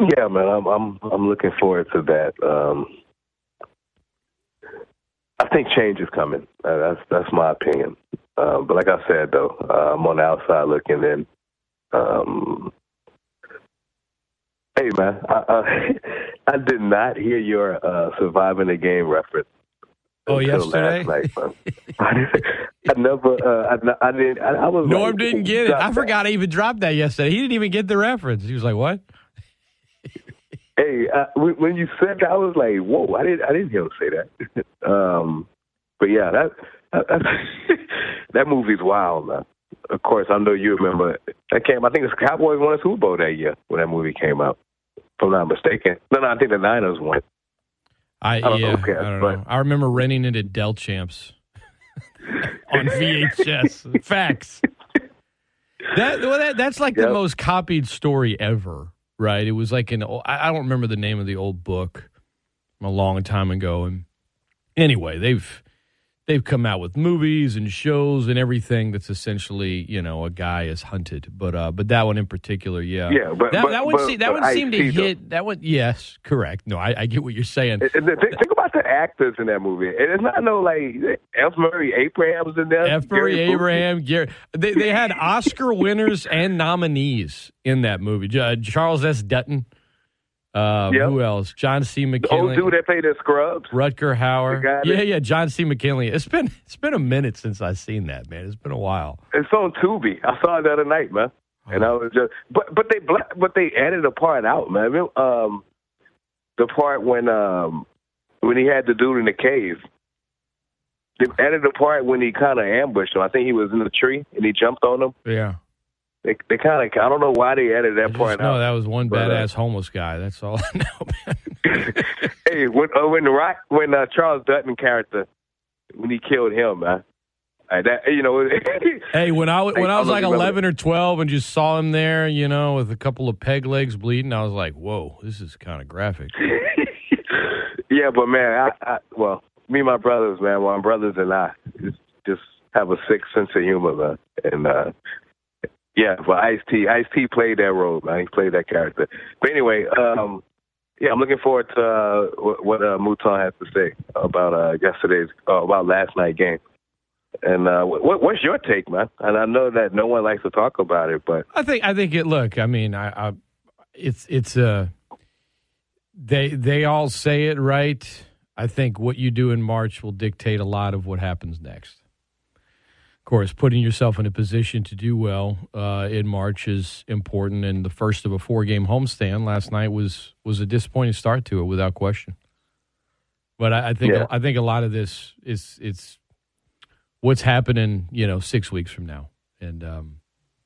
Yeah, man, I'm I'm I'm looking forward to that. Um, I think change is coming. Uh, that's that's my opinion. Um, but like I said, though, uh, I'm on the outside looking in. Um, hey, man, I, uh, I did not hear your uh, surviving the game reference. Oh, yesterday? Night. I never. Uh, I, I didn't. I, I was. Norm like, didn't get it. I forgot I even dropped that yesterday. He didn't even get the reference. He was like, "What?" Hey, uh, when, you said that, I was like, "Whoa!" I didn't. I didn't hear him say that. um, but yeah, that that, that movie's wild, man. Of course, I know you remember that came. I think the Cowboys won a Super Bowl that year when that movie came out. If I'm not mistaken. No, no, I think the Niners won. I, I don't know yeah, who cares, I don't but- know. I remember renting it at Delchamps. on VHS. Facts. That, well, that that's like the most copied story ever, right? It was like an—I don't remember the name of the old book a long time ago, and anyway, they've they've come out with movies and shows and everything that's essentially you know a guy is hunted, but uh, but that one in particular, yeah, Yeah, but- that, but- that one but- se- that one seemed to hit that one. Yes, correct. No, I, I get what you're saying. And th- th- think about the actors in that movie. And it's not no like F. Murray Abraham's in there. F. Murray Gary. Abraham, Gary. They, they had Oscar winners and nominees in that movie. J- Charles S. Dutton. Uh, Yep. Who else? John C. The old dude that played in Scrubs. Rutger Hauer. Yeah, yeah. John C. McGinley. It's been it's been a minute since I've seen that man. It's been a while. It's on Tubi. I saw it the other night, man. And I was just, but but they but they added a part out, man. Um, the part when um when he had the dude in the cave. They added a part when he kind of ambushed him. I think he was in the tree and he jumped on him. Yeah. They they kind of I don't know why they added that part No, that was one But, uh, badass homeless guy. That's all I know. Man. hey, when uh, when the rock when uh, Charles Dutton character when he killed him, man. Uh, that you know, Hey, when I was- when I was like eleven or twelve and just saw him there, you know, with a couple of peg legs bleeding, I was like, "Whoa, this is kind of graphic." yeah, but man, I, I well, me and my brothers, man, well, my brothers and I just, just have a sick sense of humor, man. And uh yeah, but Ice T, Ice T played that role, man. He played that character. But anyway, um yeah, I'm looking forward to uh, what, uh, Mouton has to say about uh, yesterday's, uh, about last night's game. And uh, what, what's your take, man? And I know that no one likes to talk about it, but I think I think it. Look, I mean, I, I it's it's uh they they all say it right. I think what you do in March will dictate a lot of what happens next. Of course, putting yourself in a position to do well uh, in March is important, and the first of a four-game homestand last night was was a disappointing start to it, without question. But I, I think Yeah. I think a lot of this is it's what's happening, you know, six weeks from now, and um,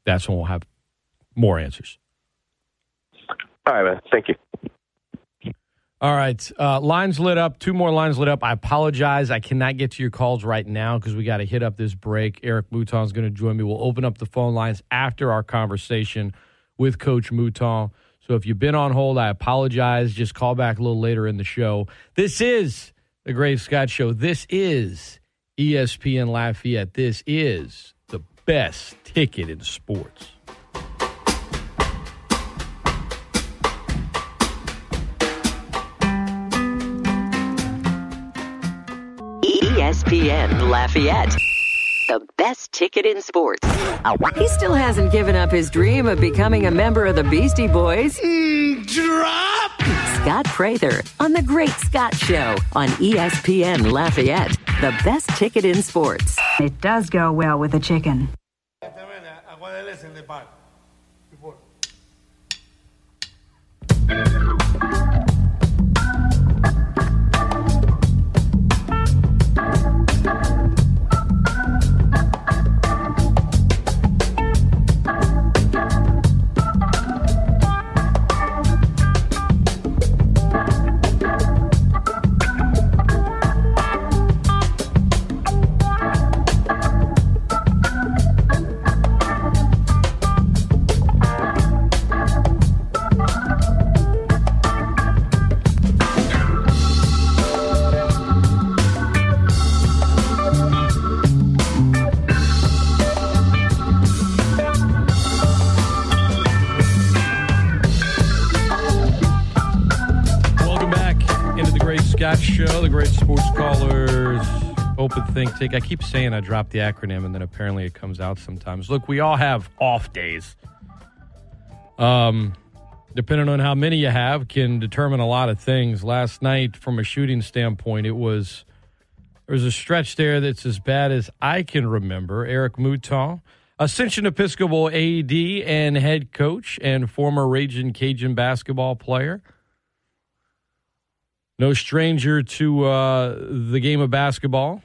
that's when we'll have more answers. all right, man. Thank you. All right, uh, lines lit up. Two more lines lit up. I apologize. I cannot get to your calls right now because we got to hit up this break. Eric Mouton's going to join me. We'll open up the phone lines after our conversation with Coach Mouton. So if you've been on hold, I apologize. Just call back a little later in the show. This is the Great Scott Show. This is ESPN Lafayette. This is the best ticket in sports. ESPN Lafayette. The best ticket in sports. He still hasn't given up his dream of becoming a member of the Beastie Boys. drop! Scott Prather on The Great Scott Show on ESPN Lafayette. The best ticket in sports. It does go well with the chicken. Think Take. I keep saying I dropped the acronym, and then apparently it comes out sometimes. Look, we all have off days. Um, depending on how many you have, can determine a lot of things. Last night, from a shooting standpoint, it was there was a stretch there that's as bad as I can remember. Eric Mouton, Ascension Episcopal AD and head coach, and former Raging Cajun basketball player no stranger to uh, the game of basketball,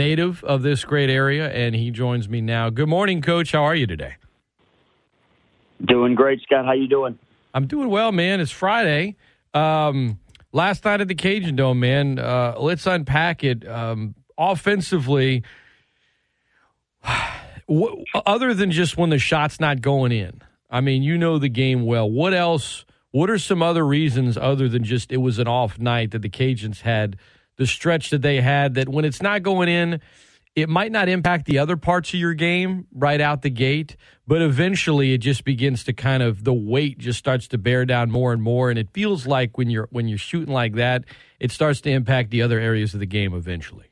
native of this great area, and he joins me now. Good morning, Coach. How are you today? Doing great, Scott. How you doing? I'm doing well, man. It's Friday. Um, last night at the Cajun Dome, man. Uh, let's unpack it. Um, offensively, Wh- Other than just when the shot's not going in, I mean, you know the game well. What else? What are some other reasons other than just it was an off night that the Cajuns had the stretch that they had that when it's not going in, it might not impact the other parts of your game right out the gate, but eventually it just begins to kind of the weight just starts to bear down more and more, and it feels like when you're when you're shooting like that, it starts to impact the other areas of the game eventually.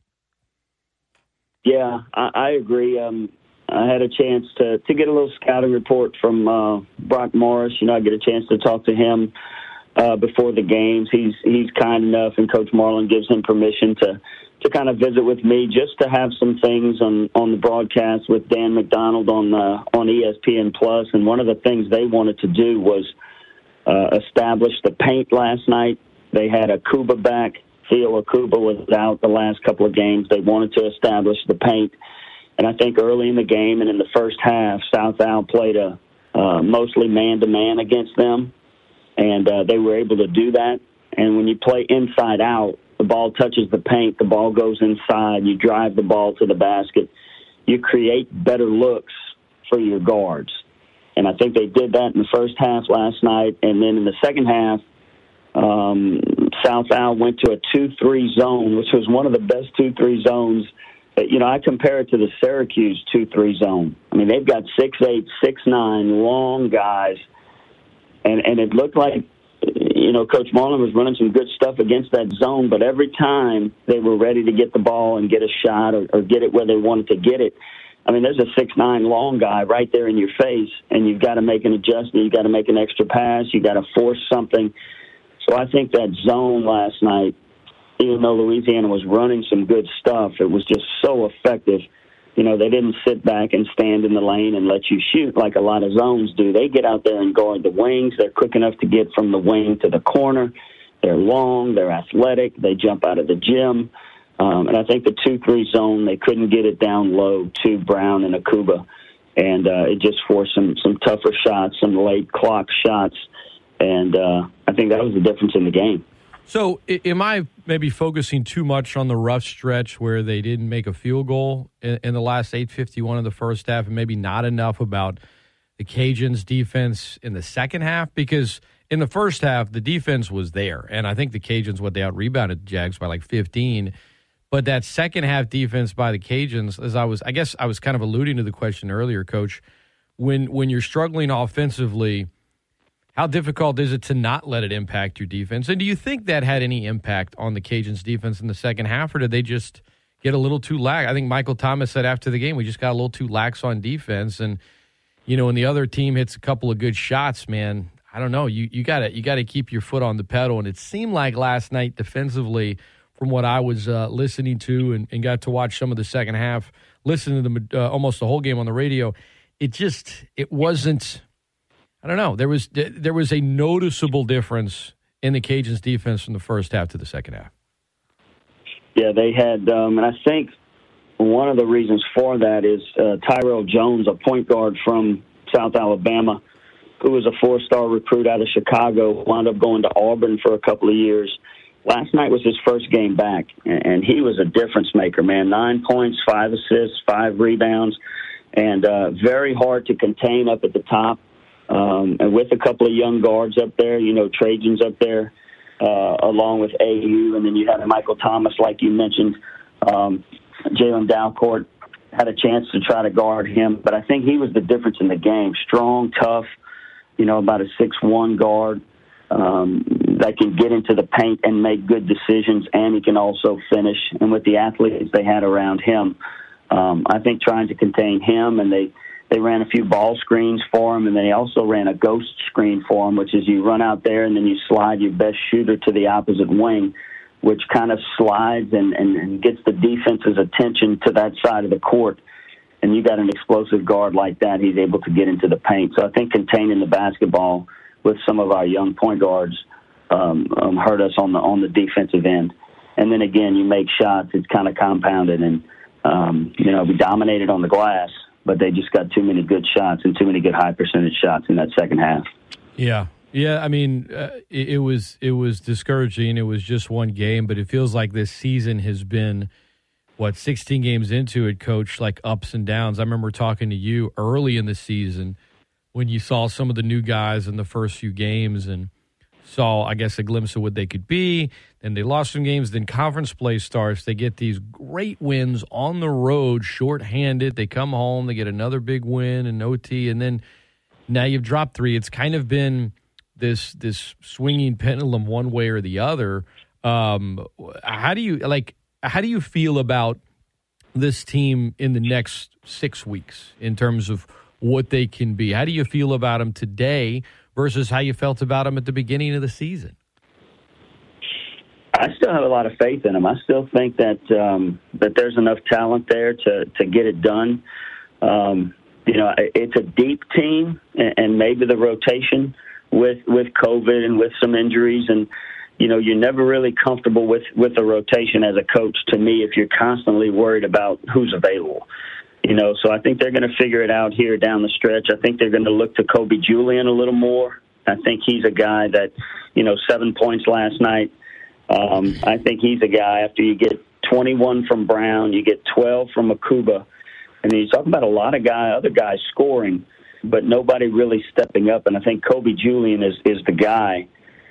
Yeah, I, I agree. Um, I had a chance to to get a little scouting report from uh, Brock Morris. You know, I get a chance to talk to him uh, before the games. He's he's kind enough, and Coach Marlin gives him permission to to kind of visit with me just to have some things on on the broadcast with Dan McDonald on uh, on ESPN Plus. And one of the things they wanted to do was uh, establish the paint last night. They had Akuba back. Theo Akuba was out the last couple of games. They wanted to establish the paint. And I think early in the game and in the first half, South Al played a uh, mostly man to man against them, and uh, they were able to do that. And when you play inside out, the ball touches the paint, the ball goes inside, you drive the ball to the basket, you create better looks for your guards. And I think they did that in the first half last night, and then in the second half, um, South Al went to a 2 3 zone, which was one of the best 2 3 zones. That, you know, I compare it to the Syracuse 2 3 zone. I mean, they've got six eight, six nine, long guys. And, and it looked like, you know, Coach Marlin was running some good stuff against that zone, but every time they were ready to get the ball and get a shot or, or get it where they wanted to get it, I mean, there's a six nine long guy right there in your face, and you've got to make an adjustment. You've got to make an extra pass. You've got to force something. So I think that zone last night, even though Louisiana was running some good stuff, it was just so effective. You know, they didn't sit back and stand in the lane and let you shoot like a lot of zones do. They get out there and guard the wings. They're quick enough to get from the wing to the corner. They're long. They're athletic. They jump out of the gym. Um, and I think the 2 3 zone, they couldn't get it down low to Brown and Akuba. And uh, it just forced some, some tougher shots, some late clock shots. And uh, I think that was the difference in the game. So, am I maybe focusing too much on the rough stretch where they didn't make a field goal in, in the last 851 of the first half, and maybe not enough about the Cajuns' defense in the second half? Because in the first half, the defense was there, and I think the Cajuns what they out rebounded Jags by like 15. But that second half defense by the Cajuns, as I was, I guess I was kind of alluding to the question earlier, Coach. When when you're struggling offensively, how difficult is it to not let it impact your defense? And do you think that had any impact on the Cajuns' defense in the second half, or did they just get a little too lax? I think Michael Thomas said after the game, we just got a little too lax on defense. And you know, when the other team hits a couple of good shots, man, I don't know. You you got to you got to keep your foot on the pedal. And it seemed like last night defensively, from what I was uh, listening to and, and got to watch some of the second half, listening to the uh, almost the whole game on the radio, it just it wasn't. I don't know. There was there was a noticeable difference in the Cajuns' defense from the first half to the second half. Yeah, they had, um, and I think one of the reasons for that is uh, Tyrell Jones, a point guard from South Alabama, who was a four-star recruit out of Chicago, wound up going to Auburn for a couple of years. Last night was his first game back, and he was a difference maker, man. Nine points, five assists, five rebounds, and uh, very hard to contain up at the top. Um, and with a couple of young guards up there, you know, Trajans up there, uh, along with AU, and then you had Michael Thomas, like you mentioned. Um, Jalen Dalcourt had a chance to try to guard him, but I think he was the difference in the game. Strong, tough, you know, about a six-one guard um, that can get into the paint and make good decisions, and he can also finish. And with the athletes they had around him, um, I think trying to contain him, and they they ran a few ball screens for him, and they also ran a ghost screen for him, which is you run out there and then you slide your best shooter to the opposite wing, which kind of slides and, and, and gets the defense's attention to that side of the court. And you got an explosive guard like that, he's able to get into the paint. So I think containing the basketball with some of our young point guards um, um, hurt us on the on the defensive end. And then again, you make shots; it's kind of compounded, and um, you know we dominated on the glass, but they just got too many good shots and too many good high percentage shots in that second half. Yeah, yeah. I mean, uh, it, it was it was discouraging. It was just one game, but it feels like this season has been what 16 games into it, coach, like ups and downs. I remember talking to you early in the season when you saw some of the new guys in the first few games and saw, I guess, a glimpse of what they could be. Then they lost some games. Then conference play starts. They get these great wins on the road, shorthanded. They come home. They get another big win and OT, and then now you've dropped three. It's kind of been this this swinging pendulum one way or the other. Um, how do you like? How do you feel about this team in the next six weeks in terms of what they can be? How do you feel about them today versus how you felt about them at the beginning of the season? I still have a lot of faith in them. I still think that um, that there's enough talent there to to get it done. Um, you know, it's a deep team, and maybe the rotation with with COVID and with some injuries, and you know, you're never really comfortable with with a rotation as a coach. To me, if you're constantly worried about who's available, you know, so I think they're going to figure it out here down the stretch. I think they're going to look to Kobe Julien a little more. I think he's a guy that, you know, seven points last night um, I think he's a guy after you get 21 from Brown, you get 12 from Akuba, and he's talking about a lot of guy, other guys scoring, but nobody really stepping up. And I think Kobe Julien is is the guy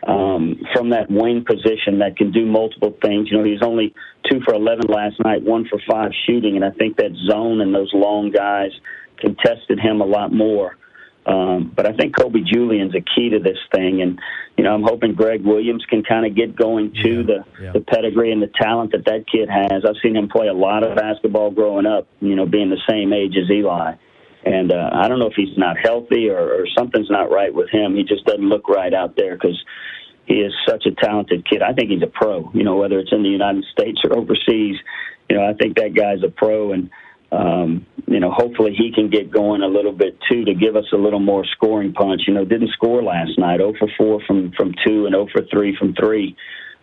um, from that wing position that can do multiple things. You know, he's only two for 11 last night, one for five shooting, and I think that zone and those long guys contested him a lot more. Um, but I think Kobe Julien's a key to this thing, and you know I'm hoping Greg Williams can kind of get going too. Yeah, the yeah. the pedigree and the talent that that kid has. I've seen him play a lot of basketball growing up. You know, being the same age as Eli, and uh, I don't know if he's not healthy or, or something's not right with him. He just doesn't look right out there because he is such a talented kid. I think he's a pro. You know, whether it's in the United States or overseas, you know, I think that guy's a pro and um, you know, hopefully he can get going a little bit too to give us a little more scoring punch. You know, didn't score last night, 0 for 4 from from two and 0 for 3 from three.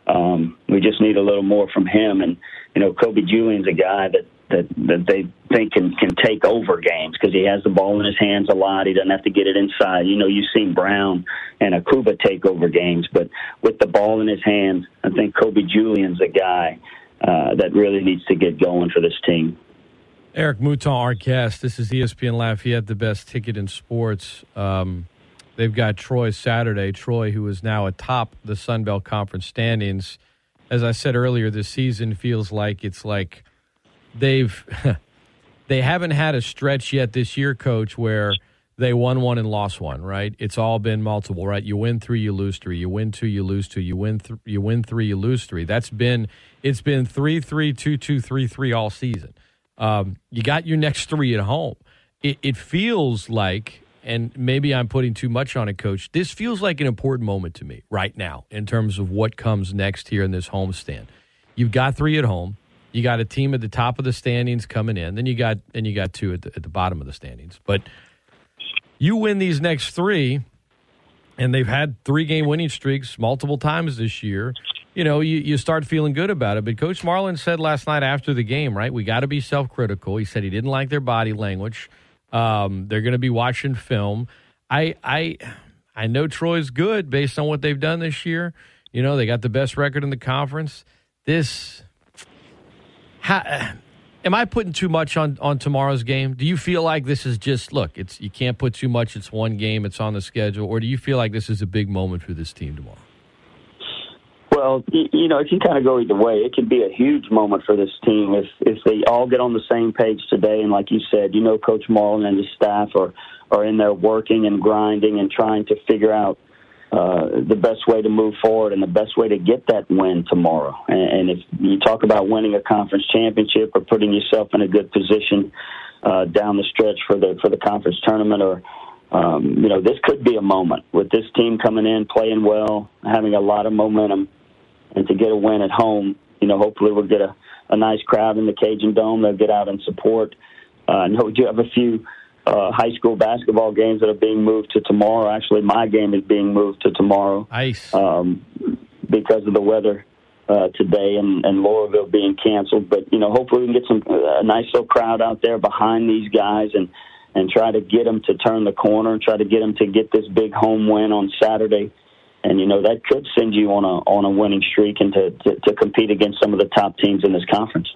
Um, we just need a little more from him. And you know, Kobe Julien's a guy that that that they think can can take over games because he has the ball in his hands a lot. He doesn't have to get it inside. You know, you've seen Brown and Akuba take over games, but with the ball in his hands, I think Kobe Julien's a guy uh, that really needs to get going for this team. Eric Mouton, our guest. This is ESPN Lafayette, the best ticket in sports. Um, they've got Troy Saturday. Troy, who is now atop the Sun Belt Conference standings. As I said earlier, this season feels like it's like they've they haven't had a stretch yet this year, Coach, where they won one and lost one. Right? It's all been multiple. Right? You win three, you lose three. You win two, you lose two. You win th- you win three, you lose three. That's been it's been three, three, two, two, three, three all season. Um, you got your next three at home. It, it feels like, and maybe I'm putting too much on it, Coach. This feels like an important moment to me right now in terms of what comes next here in this homestand. You've got three at home. You got a team at the top of the standings coming in. Then you got and you got two at the, at the bottom of the standings. But you win these next three, and they've had three game winning streaks multiple times this year you know, you, you start feeling good about it. But Coach Marlin said last night after the game, right? We got to be self critical. He said he didn't like their body language. Um, they're going to be watching film. I I I know Troy's good based on what they've done this year. You know, they got the best record in the conference. This, how, am I putting too much on on tomorrow's game? Do you feel like this is just look? It's you can't put too much. It's one game. It's on the schedule, or do you feel like this is a big moment for this team tomorrow? Well, you know, it can kind of go either way. It could be a huge moment for this team if if they all get on the same page today. And like you said, you know, Coach Marlin and his staff are are in there working and grinding and trying to figure out uh, the best way to move forward and the best way to get that win tomorrow. And, and if you talk about winning a conference championship or putting yourself in a good position uh, down the stretch for the for the conference tournament or um, you know, this could be a moment with this team coming in, playing well, having a lot of momentum and to get a win at home, you know, hopefully we'll get a, a nice crowd in the Cajun Dome. They'll get out and support. Uh, I know do have a few uh, high school basketball games that are being moved to tomorrow. Actually, my game is being moved to tomorrow. Ice. Um, because of the weather uh, today and, and Loreauville being canceled. But, you know, hopefully we can get some a nice little crowd out there behind these guys and, and try to get them to turn the corner and try to get them to get this big home win on Saturday and you know that could send you on a on a winning streak and to, to, to compete against some of the top teams in this conference.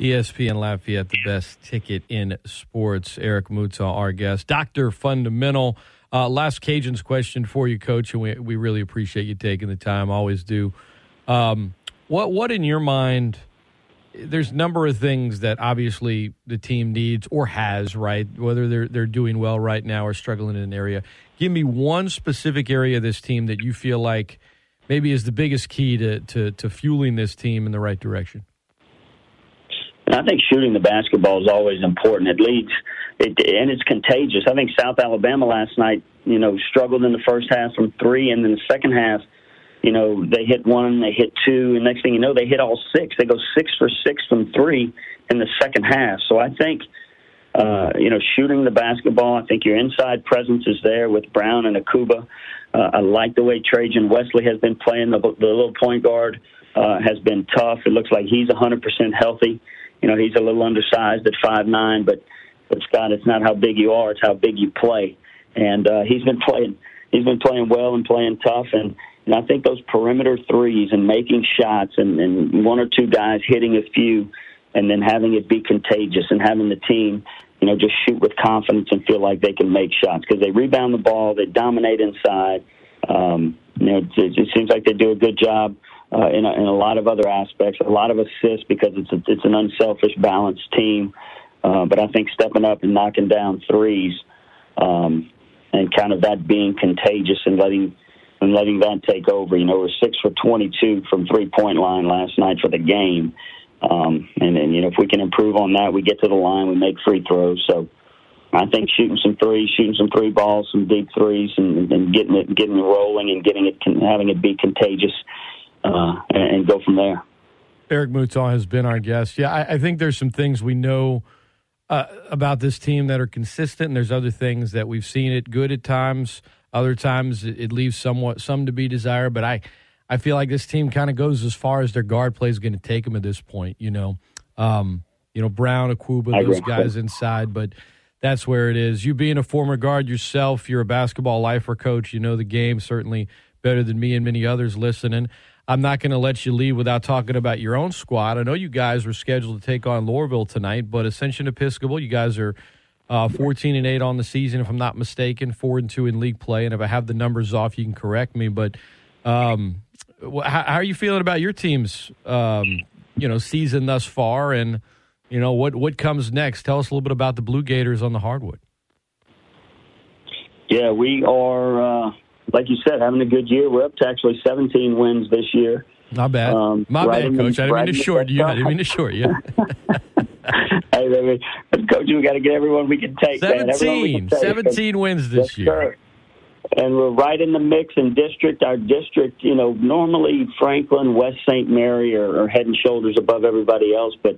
ESPN Lafayette, the best ticket in sports. Eric Mouton, our guest. Dr. Fundamental. Uh, last Cajuns question for you, Coach, and we, we really appreciate you taking the time. Always do. Um, what what in your mind? There's a number of things that obviously the team needs or has, right? Whether they're they're doing well right now or struggling in an area. Give me one specific area of this team that you feel like maybe is the biggest key to to, to fueling this team in the right direction. And I think shooting the basketball is always important. It leads, it, and it's contagious. I think South Alabama last night, you know, struggled in the first half from three, and then the second half, you know, they hit one, they hit two, and next thing you know, they hit all six. They go six for six from three in the second half. So I think, uh, you know, shooting the basketball, I think your inside presence is there with Brown and Akuba. Uh, I like the way Trajan Wesley has been playing. The, the little point guard uh, has been tough. It looks like he's 100% healthy. You know, he's a little undersized at five nine, but but Scott, it's not how big you are; it's how big you play. And uh, he's been playing. He's been playing well and playing tough. And, and I think those perimeter threes and making shots and, and one or two guys hitting a few, and then having it be contagious and having the team, you know, just shoot with confidence and feel like they can make shots because they rebound the ball, they dominate inside. Um, you know, it, it seems like they do a good job uh, in, a, in a lot of other aspects, a lot of assists because it's a, it's an unselfish, balanced team. Uh, but I think stepping up and knocking down threes, um, and kind of that being contagious and letting and letting that take over. You know, we're six for 22 from three point line last night for the game, um, and then you know if we can improve on that, we get to the line, we make free throws. So. I think shooting some threes, shooting some three balls, some deep threes, and, and getting it, getting it rolling, and getting it, having it be contagious, and, and go from there. Eric Mouton has been our guest. Yeah, I, I think there's some things we know uh, about this team that are consistent, and there's other things that we've seen it good at times. Other times it, it leaves somewhat some to be desired. But I, I feel like this team kind of goes as far as their guard play is going to take them at this point. You know, um, you know Brown, Akuba, those guys inside, but. That's where it is. You being a former guard yourself, you're a basketball lifer coach. You know the game certainly better than me and many others listening. I'm not going to let you leave without talking about your own squad. I know you guys were scheduled to take on Loreauville tonight, but Ascension Episcopal, you guys are uh, 14 and 8 on the season, if I'm not mistaken, 4 and 2 in league play. And if I have the numbers off, you can correct me. But um, how, how are you feeling about your team's um, you know season thus far? And you know what what comes next? Tell us a little bit about the Blue Gators on the hardwood. Yeah, we are, uh, like you said, having a good year. We're up to actually 17 wins this year. Not bad. Um, My bad, coach. I didn't mean to short you. I didn't mean to short you. Hey, baby, coach, we got to get everyone we can take. man. 17. can take. 17 wins this Yes, year. sir. And we're right in the mix in district. Our district, you know, normally Franklin, West St. Mary are, are head and shoulders above everybody else, but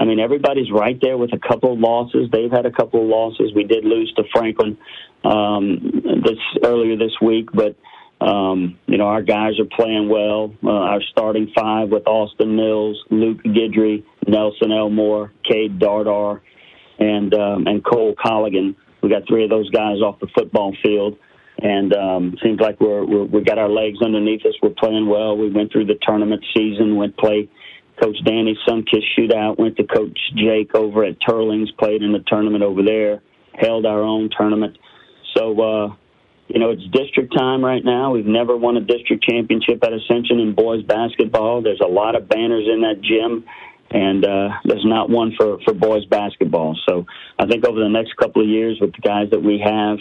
I mean, everybody's right there with a couple of losses. They've had a couple of losses. We did lose to Franklin um, this earlier this week, but um, you know our guys are playing well. Uh, our starting five with Austin Mills, Luke Gidry, Nelson Elmore, Cade Dardar, and um, and Cole Colligan. We got three of those guys off the football field, and um, seems like we're, we're we got our legs underneath us. We're playing well. We went through the tournament season, went play Coach Danny's Sunkiss shootout, went to Coach Jake over at Teurlings, played in the tournament over there, held our own tournament. So, uh, you know, it's district time right now. We've never won a district championship at Ascension in boys basketball. There's a lot of banners in that gym, and uh, there's not one for, for boys basketball. So I think over the next couple of years with the guys that we have,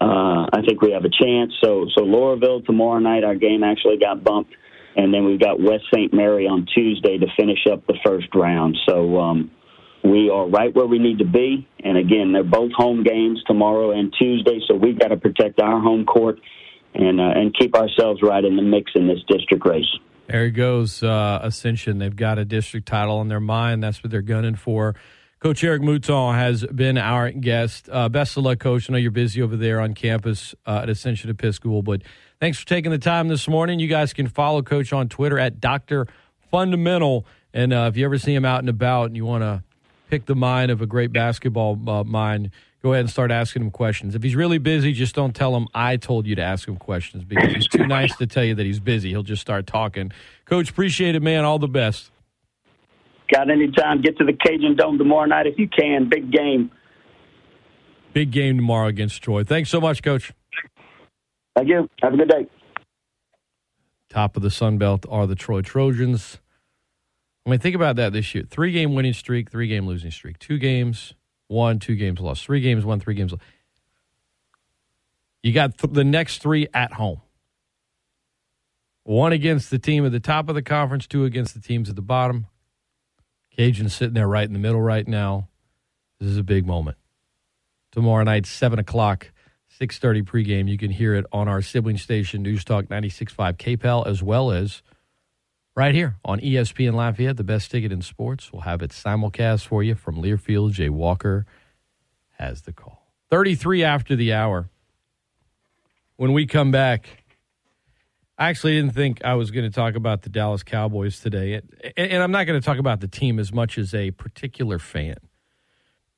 uh, I think we have a chance. So, so Loreauville tomorrow night, our game actually got bumped and then we've got West St. Mary on Tuesday to finish up the first round. So um, we are right where we need to be. And again, they're both home games tomorrow and Tuesday, so we've got to protect our home court and uh, and keep ourselves right in the mix in this district race. There he goes, uh, Ascension. They've got a district title on their mind. That's what they're gunning for. Coach Eric Mouton has been our guest. Uh, best of luck, Coach. I know you're busy over there on campus uh, at Ascension Episcopal, but thanks for taking the time this morning. You guys can follow Coach on Twitter at Dr. Fundamental. And uh, if you ever see him out and about and you want to pick the mind of a great basketball uh, mind, go ahead and start asking him questions. If he's really busy, just don't tell him I told you to ask him questions because he's too nice to tell you that he's busy. He'll just start talking. Coach, appreciate it, man. All the best. got any time, get to the Cajun Dome tomorrow night if you can. Big game. Big game tomorrow against Troy. Thanks so much, Coach. Thank you. Have a good day. Top of the Sun Belt are the Troy Trojans. I mean, think about that this year: three game winning streak, three game losing streak, two games won, two games lost, three games won, three games lost. You got th- the next three at home. One against the team at the top of the conference, two against the teams at the bottom. Cajuns sitting there right in the middle right now. This is a big moment. Tomorrow night, seven o'clock, six thirty pregame. You can hear it on our sibling station, News Talk 96.5 KPEL, as well as right here on ESPN Lafayette, the best ticket in sports. We'll have it simulcast for you from Learfield. Jay Walker has the call. 33 after the hour. When we come back, I actually didn't think I was going to talk about the Dallas Cowboys today. And I'm not going to talk about the team as much as a particular fan.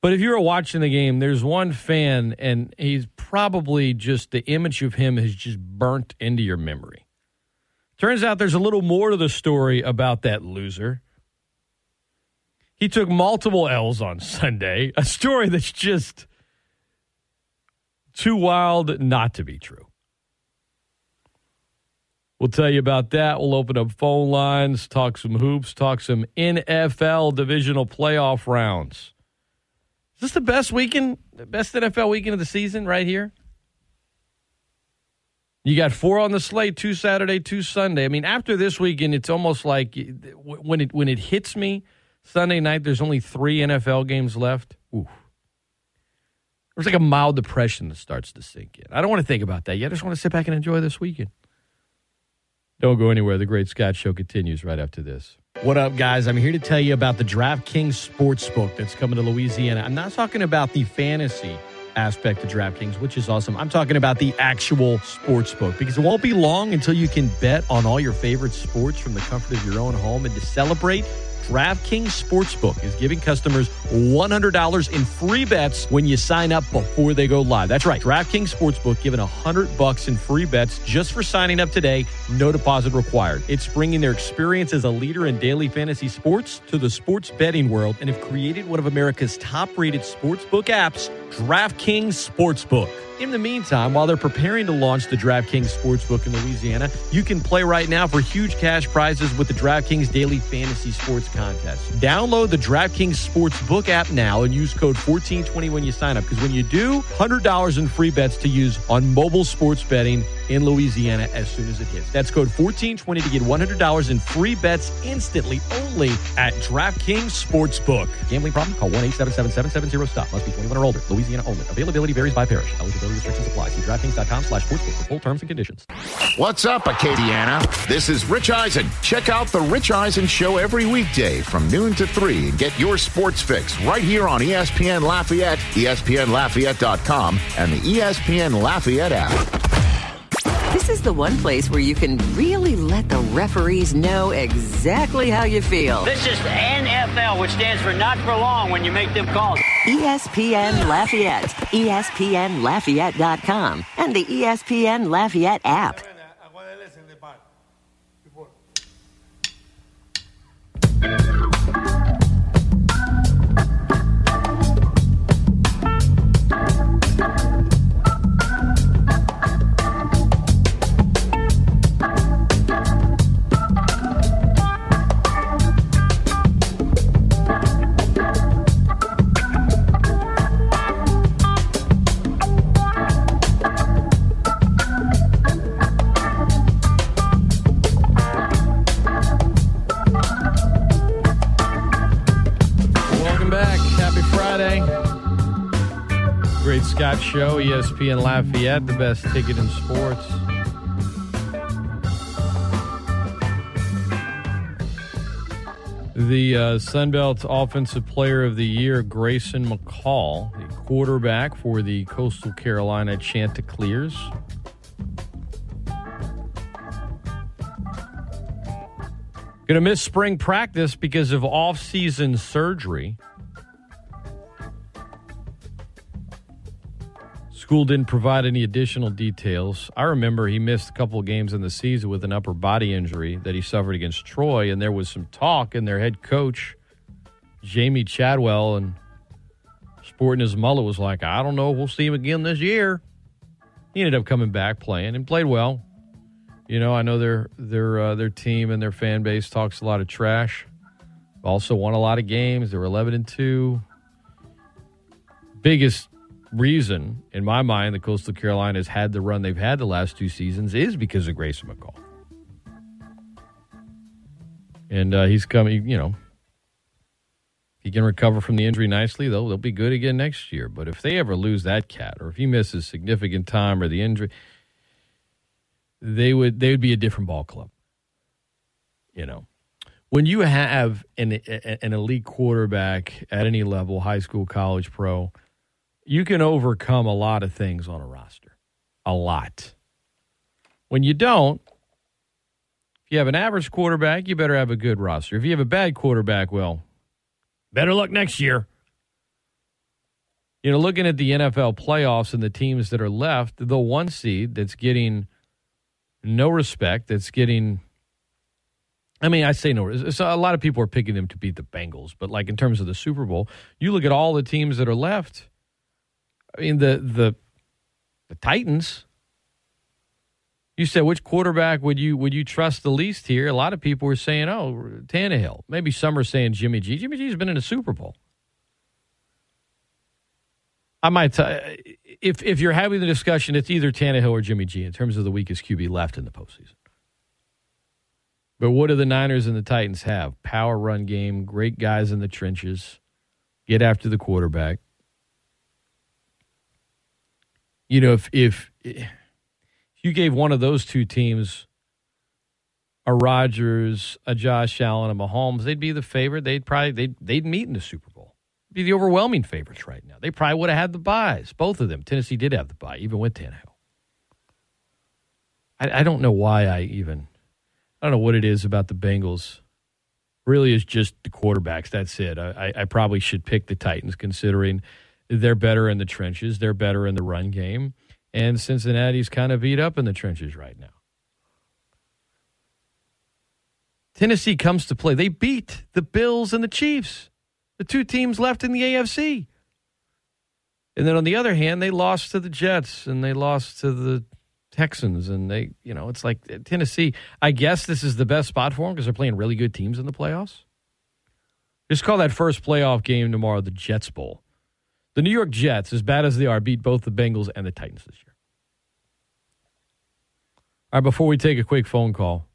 But if you were watching the game, there's one fan, and he's probably just the image of him has just burnt into your memory. Turns out there's a little more to the story about that loser. He took multiple L's on Sunday, a story that's just too wild not to be true. We'll tell you about that. We'll open up phone lines, talk some hoops, talk some NFL divisional playoff rounds. Is this the best weekend, the best NFL weekend of the season right here? You got four on the slate, two Saturday, two Sunday. I mean, after this weekend, it's almost like when it when it hits me Sunday night. There's only three NFL games left. Ooh, there's like a mild depression that starts to sink in. I don't want to think about that yet. I just want to sit back and enjoy this weekend. Don't go anywhere. The Great Scott Show continues right after this. What up, guys? I'm here to tell you about the DraftKings Sportsbook that's coming to Louisiana. I'm not talking about the fantasy aspect of DraftKings, which is awesome. I'm talking about the actual sportsbook because it won't be long until you can bet on all your favorite sports from the comfort of your own home. And to celebrate, DraftKings Sportsbook is giving customers $100 in free bets when you sign up before they go live. That's right. DraftKings Sportsbook giving 100 bucks in free bets just for signing up today. No deposit required. It's bringing their experience as a leader in daily fantasy sports to the sports betting world and have created one of America's top-rated sportsbook apps, DraftKings Sportsbook. In the meantime, while they're preparing to launch the DraftKings Sportsbook in Louisiana, you can play right now for huge cash prizes with the DraftKings Daily Fantasy Sports Contest. Download the DraftKings Sportsbook app now and use code 1420 when you sign up because when you do, $100 in free bets to use on mobile sports betting in Louisiana as soon as it hits. That's code 1420 to get $100 in free bets instantly only at DraftKings Sportsbook. Gambling problem? Call 1-877-770-STOP. Must be 21 or older. Louisiana only. Availability varies by parish. Eligibility restrictions apply. See DraftKings.com slash sportsbook for full terms and conditions. What's up, Acadiana? This is Rich Eisen. Check out The Rich Eisen Show every weekday from noon to 3 and get your sports fix right here on ESPN Lafayette, ESPNLafayette.com, and the ESPN Lafayette app. This is the one place where you can really let the referees know exactly how you feel. This is NFL, which stands for not for long when you make them calls. ESPN Lafayette, ESPNLafayette.com, and the ESPN Lafayette app. Scott Show, ESPN Lafayette, the best ticket in sports. The uh, Sunbelt Offensive Player of the Year, Grayson McCall, the quarterback for the Coastal Carolina Chanticleers. Going to miss spring practice because of off-season surgery. School didn't provide any additional details. I remember he missed a couple of games in the season with an upper body injury that he suffered against Troy, and there was some talk, and their head coach Jamey Chadwell and sporting his mullet was like, I don't know if we'll see him again this year. He ended up coming back playing and played well. You know, I know their their uh, their team and their fan base talks a lot of trash. Also won a lot of games. They were eleven and two. Biggest reason, in my mind, the Coastal Carolina has had the run they've had the last two seasons is because of Grayson McCall. And uh, he's coming, you know, he can recover from the injury nicely, they'll, they'll be good again next year. But if they ever lose that cat, or if he misses significant time or the injury, they would they would be a different ball club. You know, when you have an an elite quarterback at any level, high school, college, pro, you can overcome a lot of things on a roster. A lot. When you don't, if you have an average quarterback, you better have a good roster. If you have a bad quarterback, well, better luck next year. You know, looking at the NFL playoffs and the teams that are left, the one seed that's getting no respect, that's getting. I mean, I say no. A lot of people are picking them to beat the Bengals, but like in terms of the Super Bowl, you look at all the teams that are left. I mean, the the the Titans. You said which quarterback would you would you trust the least here? A lot of people were saying, "Oh, Tannehill." Maybe some are saying Jimmy G. Jimmy G's been in a Super Bowl. I might tell if if you're having the discussion, it's either Tannehill or Jimmy G in terms of the weakest QB left in the postseason. But what do the Niners and the Titans have? Power run game, great guys in the trenches, get after the quarterback. You know, if if you gave one of those two teams a Rodgers, a Josh Allen, a Mahomes, they'd be the favorite. They'd probably they'd they'd meet in the Super Bowl. Be the overwhelming favorites right now. They probably would have had the buys. Both of them. Tennessee did have the buy, even with Tannehill. I, I don't know why I even I don't know what it is about the Bengals. Really is just the quarterbacks. That's it. I, I probably should pick the Titans considering they're better in the trenches. They're better in the run game and Cincinnati's kind of beat up in the trenches right now. Tennessee comes to play. They beat the Bills and the Chiefs, the two teams left in the AFC. And then on the other hand, they lost to the Jets and they lost to the Texans. And they, you know, it's like Tennessee. I guess this is the best spot for them because they're playing really good teams in the playoffs. Just call that first playoff game tomorrow the Jets Bowl. The New York Jets, as bad as they are, beat both the Bengals and the Titans this year. All right, before we take a quick phone call,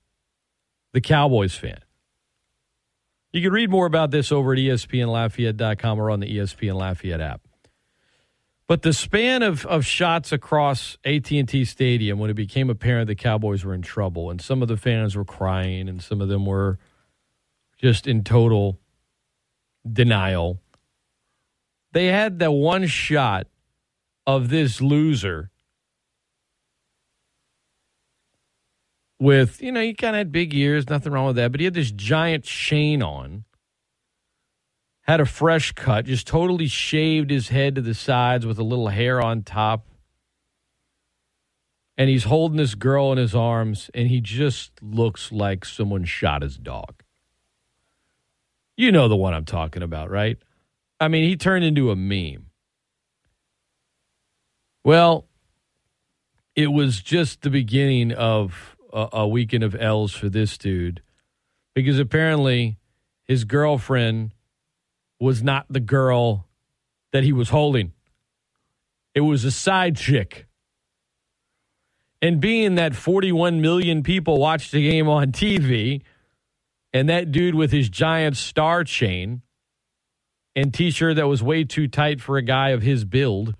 the Cowboys fan. You can read more about this over at ESPNLafayette.com or on the ESPN Lafayette app. But the span of, of shots across AT&T Stadium when it became apparent the Cowboys were in trouble and some of the fans were crying and some of them were just in total denial they had the one shot of this loser with, you know, he kind of had big ears, nothing wrong with that, but he had this giant chain on, had a fresh cut, just totally shaved his head to the sides with a little hair on top. And he's holding this girl in his arms, and he just looks like someone shot his dog. You know the one I'm talking about, right? I mean, he turned into a meme. Well, it was just the beginning of a, a weekend of L's for this dude because apparently his girlfriend was not the girl that he was holding. It was a side chick. And being that 41 million people watched the game on TV, and that dude with his giant star chain and t-shirt that was way too tight for a guy of his build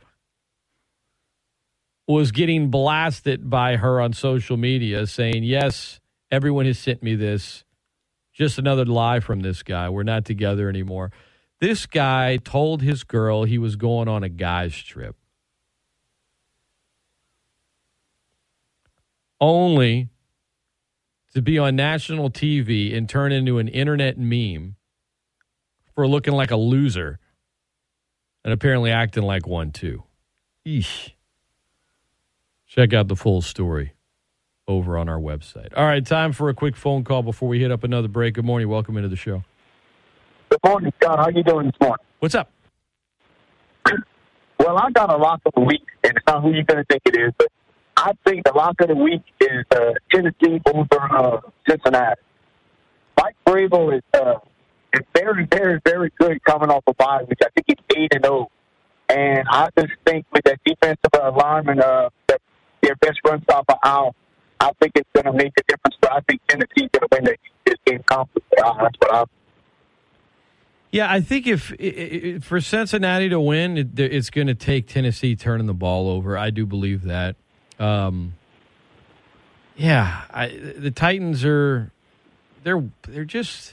was getting blasted by her on social media saying, "Yes, everyone has sent me this. Just another lie from this guy. We're not together anymore." This guy told his girl he was going on a guy's trip. Only to be on national TV and turn into an internet meme for looking like a loser and apparently acting like one too. Eesh. Check out the full story over on our website. All right, time for a quick phone call before we hit up another break. Good morning. Welcome into the show. Good morning, Scott. How you doing this morning? What's up? Well, I got a lock of the week, and it's not who you're going to think it is, but I think the lock of the week is uh, Tennessee over uh, Cincinnati. Mike Vrabel is uh, is very, very, very good coming off a bye week. I think he's eight and zero, and I just think with that defensive alignment, uh, that their best run stopper out, I think it's going to make a difference. But I think Tennessee's going to win the, this game comfortably. Uh, That's what I. Yeah, I think if i i for Cincinnati to win, it, it's going to take Tennessee turning the ball over. I do believe that. Um, yeah, I, the Titans are they're they're just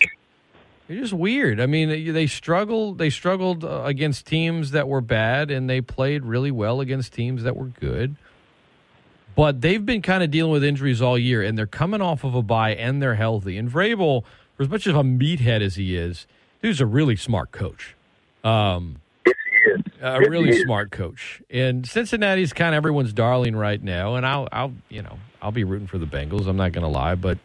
they're just weird. I mean, they, struggled they struggled uh, against teams that were bad, and they played really well against teams that were good. But they've been kind of dealing with injuries all year, and they're coming off of a bye, and they're healthy. And Vrabel, for as much of a meathead as he is, dude's a really smart coach. Um, a really smart coach. And Cincinnati's kind of everyone's darling right now. And I'll, I'll, you know, I'll be rooting for the Bengals. I'm not going to lie, but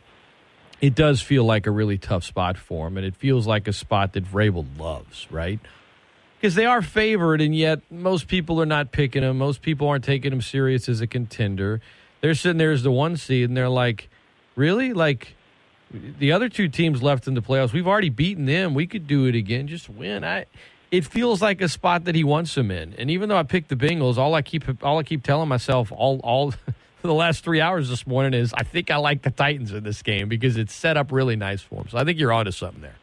it does feel like a really tough spot for him, and it feels like a spot that Vrabel loves, right? Because they are favored, and yet most people are not picking him. Most people aren't taking him serious as a contender. They're sitting there as the one seed, and they're like, really? Like, the other two teams left in the playoffs, we've already beaten them. We could do it again. Just win. I. It feels like a spot that he wants him in. And even though I picked the Bengals, all I keep all I keep telling myself all all the last three hours this morning is I think I like the Titans in this game because it's set up really nice for them. So I think you're onto something there.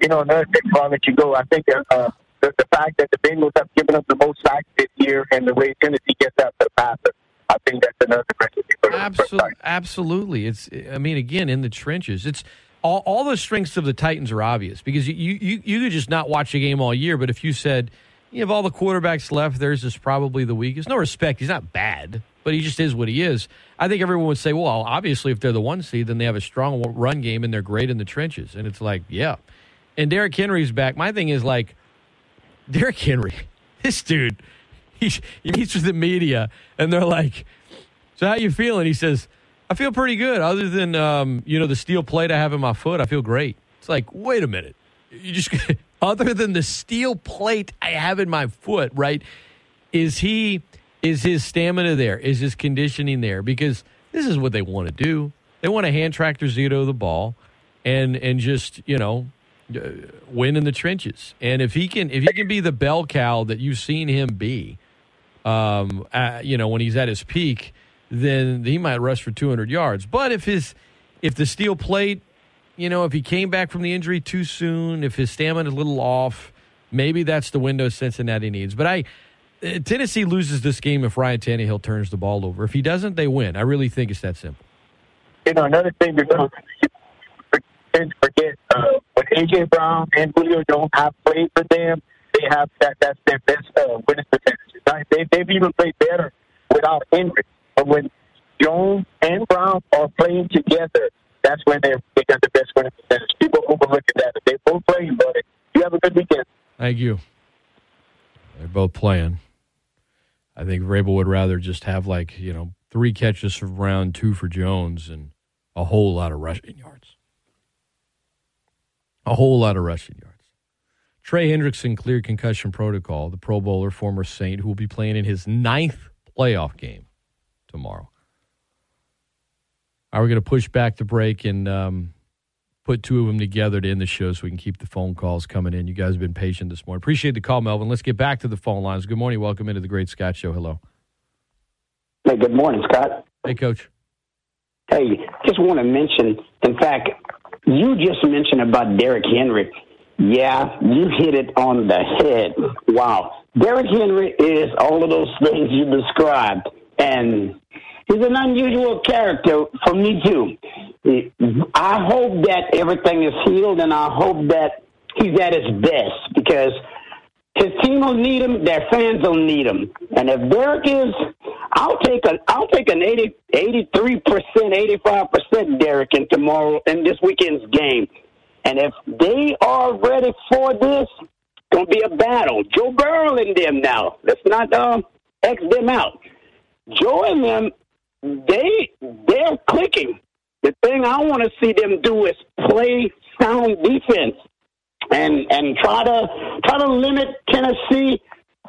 You know, another thing, I let you go, I think uh, the, the fact that the Bengals have given up the most sacks this year and the way Tennessee gets after the passer, I think that's another recipe for Absolutely, absolutely. It's I mean, again, in the trenches, it's all, all the strengths of the Titans are obvious because you, you you could just not watch a game all year, but if you said you have all the quarterbacks left, theirs is probably the weakest. No respect, he's not bad, but he just is what he is. I think everyone would say, well, obviously, if they're the one seed, then they have a strong run game and they're great in the trenches, and it's like, yeah. And Derrick Henry's back. My thing is like, Derrick Henry, this dude, he, he meets with the media, and they're like, "So how you feeling?" He says, "I feel pretty good. Other than um, you know the steel plate I have in my foot, I feel great." It's like, wait a minute, you just other than the steel plate I have in my foot, right? Is he is his stamina there? Is his conditioning there? Because this is what they want to do. They want to hand tractor Zito the ball, and and just you know uh, win in the trenches. And if he can, if he can be the bell cow that you've seen him be, um, uh, you know, when he's at his peak, then he might rush for 200 yards. But if his, if the steel plate, you know, if he came back from the injury too soon, if his stamina is a little off, maybe that's the window Cincinnati needs. But I, uh, Tennessee loses this game if Ryan Tannehill turns the ball over. If he doesn't, they win. I really think it's that simple. You know, another thing to to forget uh, when AJ Brown and Julio don't have played for them, they have that that's their best uh, winning percentage. They they've even played better without Henry. But when Jones and Brown are playing together, that's when they they got the best winning percentage. People overlook that. They both playing, buddy, you have a good weekend. Thank you. They're both playing. I think Vrabel would rather just have like you know three catches for round two for Jones, and a whole lot of rushing yards. A whole lot of rushing yards. Trey Hendrickson cleared concussion protocol. The Pro Bowler, former Saint, who will be playing in his ninth playoff game tomorrow. All right, we're going to push back the break and um, put two of them together to end the show so we can keep the phone calls coming in. You guys have been patient this morning. Appreciate the call, Melvin. Let's get back to the phone lines. Good morning. Welcome into the Great Scott Show. Hello. Hey, good morning, Scott. Hey, Coach. Hey, just want to mention, in fact, you just mentioned about Derrick Henry. Yeah, you hit it on the head. Wow. Derrick Henry is all of those things you described. And he's an unusual character for me, too. I hope that everything is healed, and I hope that he's at his best because his team will need him, their fans will need him. And if Derek is, I'll take a, I'll take an 80, 83 percent, eighty five percent Derek in tomorrow in this weekend's game. And if they are ready for this, it's gonna be a battle. Joe Burrow and them now. Let's not um, X them out. Joe and them, they they're clicking. The thing I want to see them do is play sound defense. and and try to try to limit Tennessee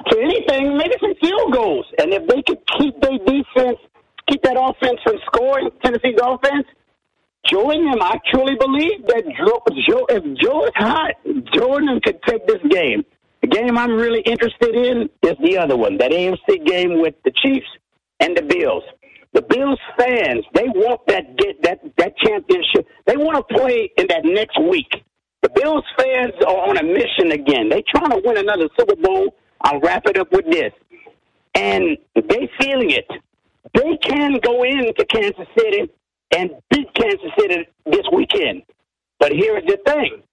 to anything, maybe some field goals. And if they could keep their defense, keep that offense from scoring, Tennessee's offense, join them. I truly believe that Joe, Joe, if Joe is hot, Jordan could take this game. The game I'm really interested in is the other one, that AFC game with the Chiefs and the Bills. The Bills fans, they want that get that that championship. They want to play in that next week. The Bills fans are on a mission again. They trying to win another Super Bowl. I'll wrap it up with this. And they feeling it. They can go into Kansas City and beat Kansas City this weekend. But here's the thing.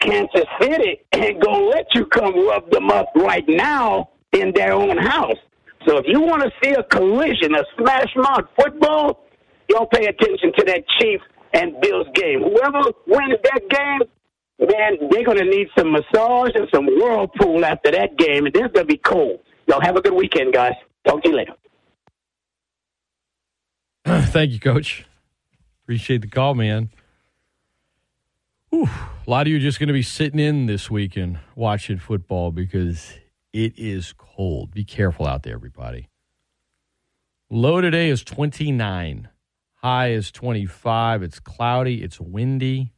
Kansas City ain't gonna let you come rub them up right now in their own house. So if you want to see a collision, a smash mouth football, y'all pay attention to that Chiefs and Bills game. Whoever wins that game, man, they're going to need some massage and some whirlpool after that game, and it's going to be cold. Y'all have a good weekend, guys. Talk to you later. Thank you, Coach. Appreciate the call, man. Whew. A lot of you are just going to be sitting in this weekend watching football because it is cold. Be careful out there, everybody. Low today is 29. High is 25. It's cloudy. It's windy.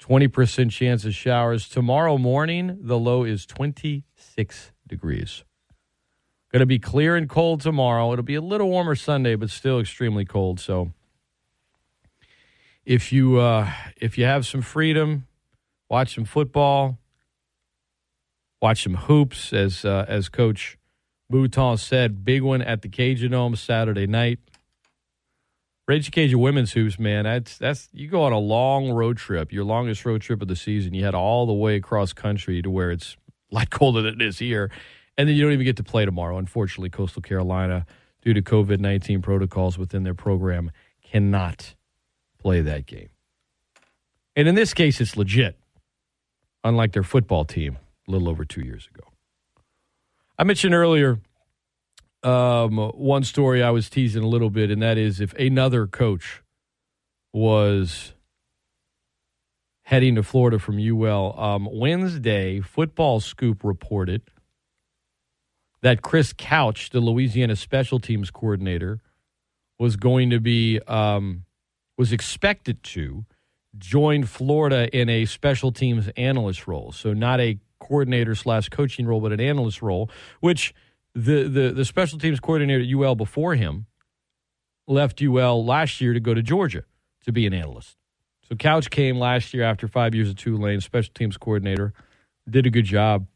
20% chance of showers. Tomorrow morning, the low is 26 degrees. Going to be clear and cold tomorrow. It'll be a little warmer Sunday, but still extremely cold. So if you uh, if you have some freedom, watch some football, watch some hoops, as uh, as Coach Mouton said, big one at the Cajun Dome Saturday night. Ragin' Cajun women's hoops, man. That's that's you go on a long road trip, your longest road trip of the season. You head all the way across country to where it's a lot colder than it is here, and then you don't even get to play tomorrow. Unfortunately, Coastal Carolina, due to COVID nineteen protocols within their program, cannot play that game. And in this case, it's legit, unlike their football team a little over two years ago. I mentioned earlier um, one story I was teasing a little bit, and that is if another coach was heading to Florida from UL. Um, Wednesday, Football Scoop reported that Chris Couch, the Louisiana special teams coordinator, was going to be um, was expected to join Florida in a special teams analyst role. So not a coordinator slash coaching role, but an analyst role, which the, the, the special teams coordinator at UL before him left UL last year to go to Georgia to be an analyst. So Couch came last year after five years at Tulane, special teams coordinator, did a good job.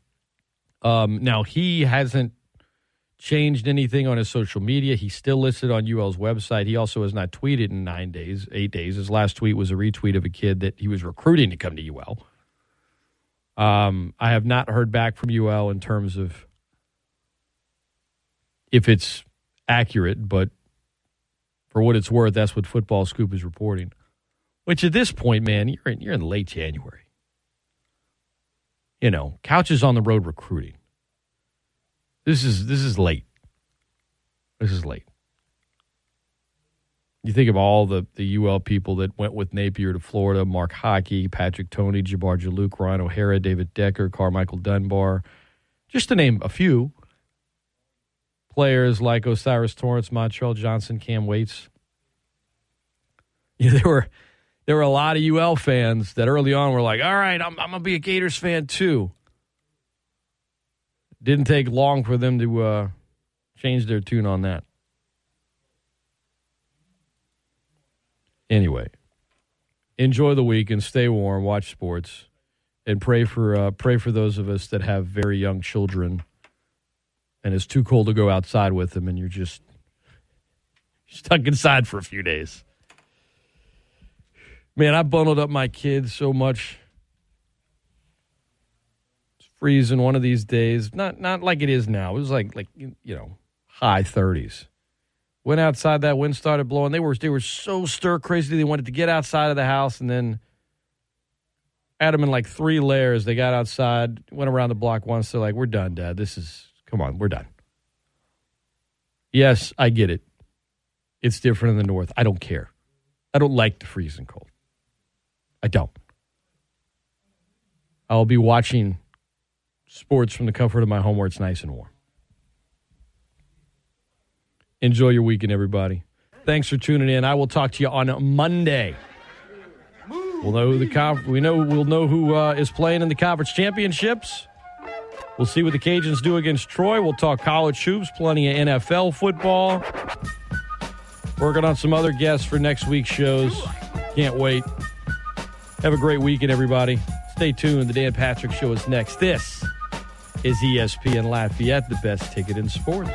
Um, now he hasn't changed anything on his social media. He's still listed on UL's website. He also has not tweeted in nine days, eight days. His last tweet was a retweet of a kid that he was recruiting to come to UL. Um, I have not heard back from UL in terms of if it's accurate, but for what it's worth, that's what Football Scoop is reporting. Which at this point, man, you're in, you're in late January. You know, Couch is on the road recruiting. This is this is late. This is late. You think of all the, the UL people that went with Napier to Florida, Mark Hocke, Patrick Toney, Jabbar Juluke, Ryan O'Hara, David Decker, Carmichael Dunbar, just to name a few. Players like O'Cyrus Torrence, Montrell Johnson, Cam Waits. Yeah, there were there were a lot of UL fans that early on were like, all right, I'm, I'm going to be a Gators fan too. Didn't take long for them to uh, change their tune on that. Anyway, enjoy the week and stay warm. Watch sports and pray for uh, pray for those of us that have very young children, and it's too cold to go outside with them, and you're just stuck inside for a few days. Man, I bundled up my kids so much It's freezing one of these days. Not not like it is now. It was like like you know high thirties. Went outside. That wind started blowing. They were they were so stir crazy. They wanted to get outside of the house, and then had them in like three layers. They got outside, went around the block once. They're like, "We're done, Dad. This is come on, we're done." Yes, I get it. It's different in the north. I don't care. I don't like the freezing cold. I don't. I'll be watching sports from the comfort of my home where it's nice and warm. Enjoy your weekend, everybody. Thanks for tuning in. I will talk to you on Monday. We'll know who the conf- we know we'll know who uh, is playing in the conference championships. We'll see what the Cajuns do against Troy. We'll talk college hoops, plenty of NFL football. Working on some other guests for next week's shows. Can't wait. Have a great weekend, everybody. Stay tuned. The Dan Patrick Show is next. This is ESPN Lafayette, the best ticket in sports.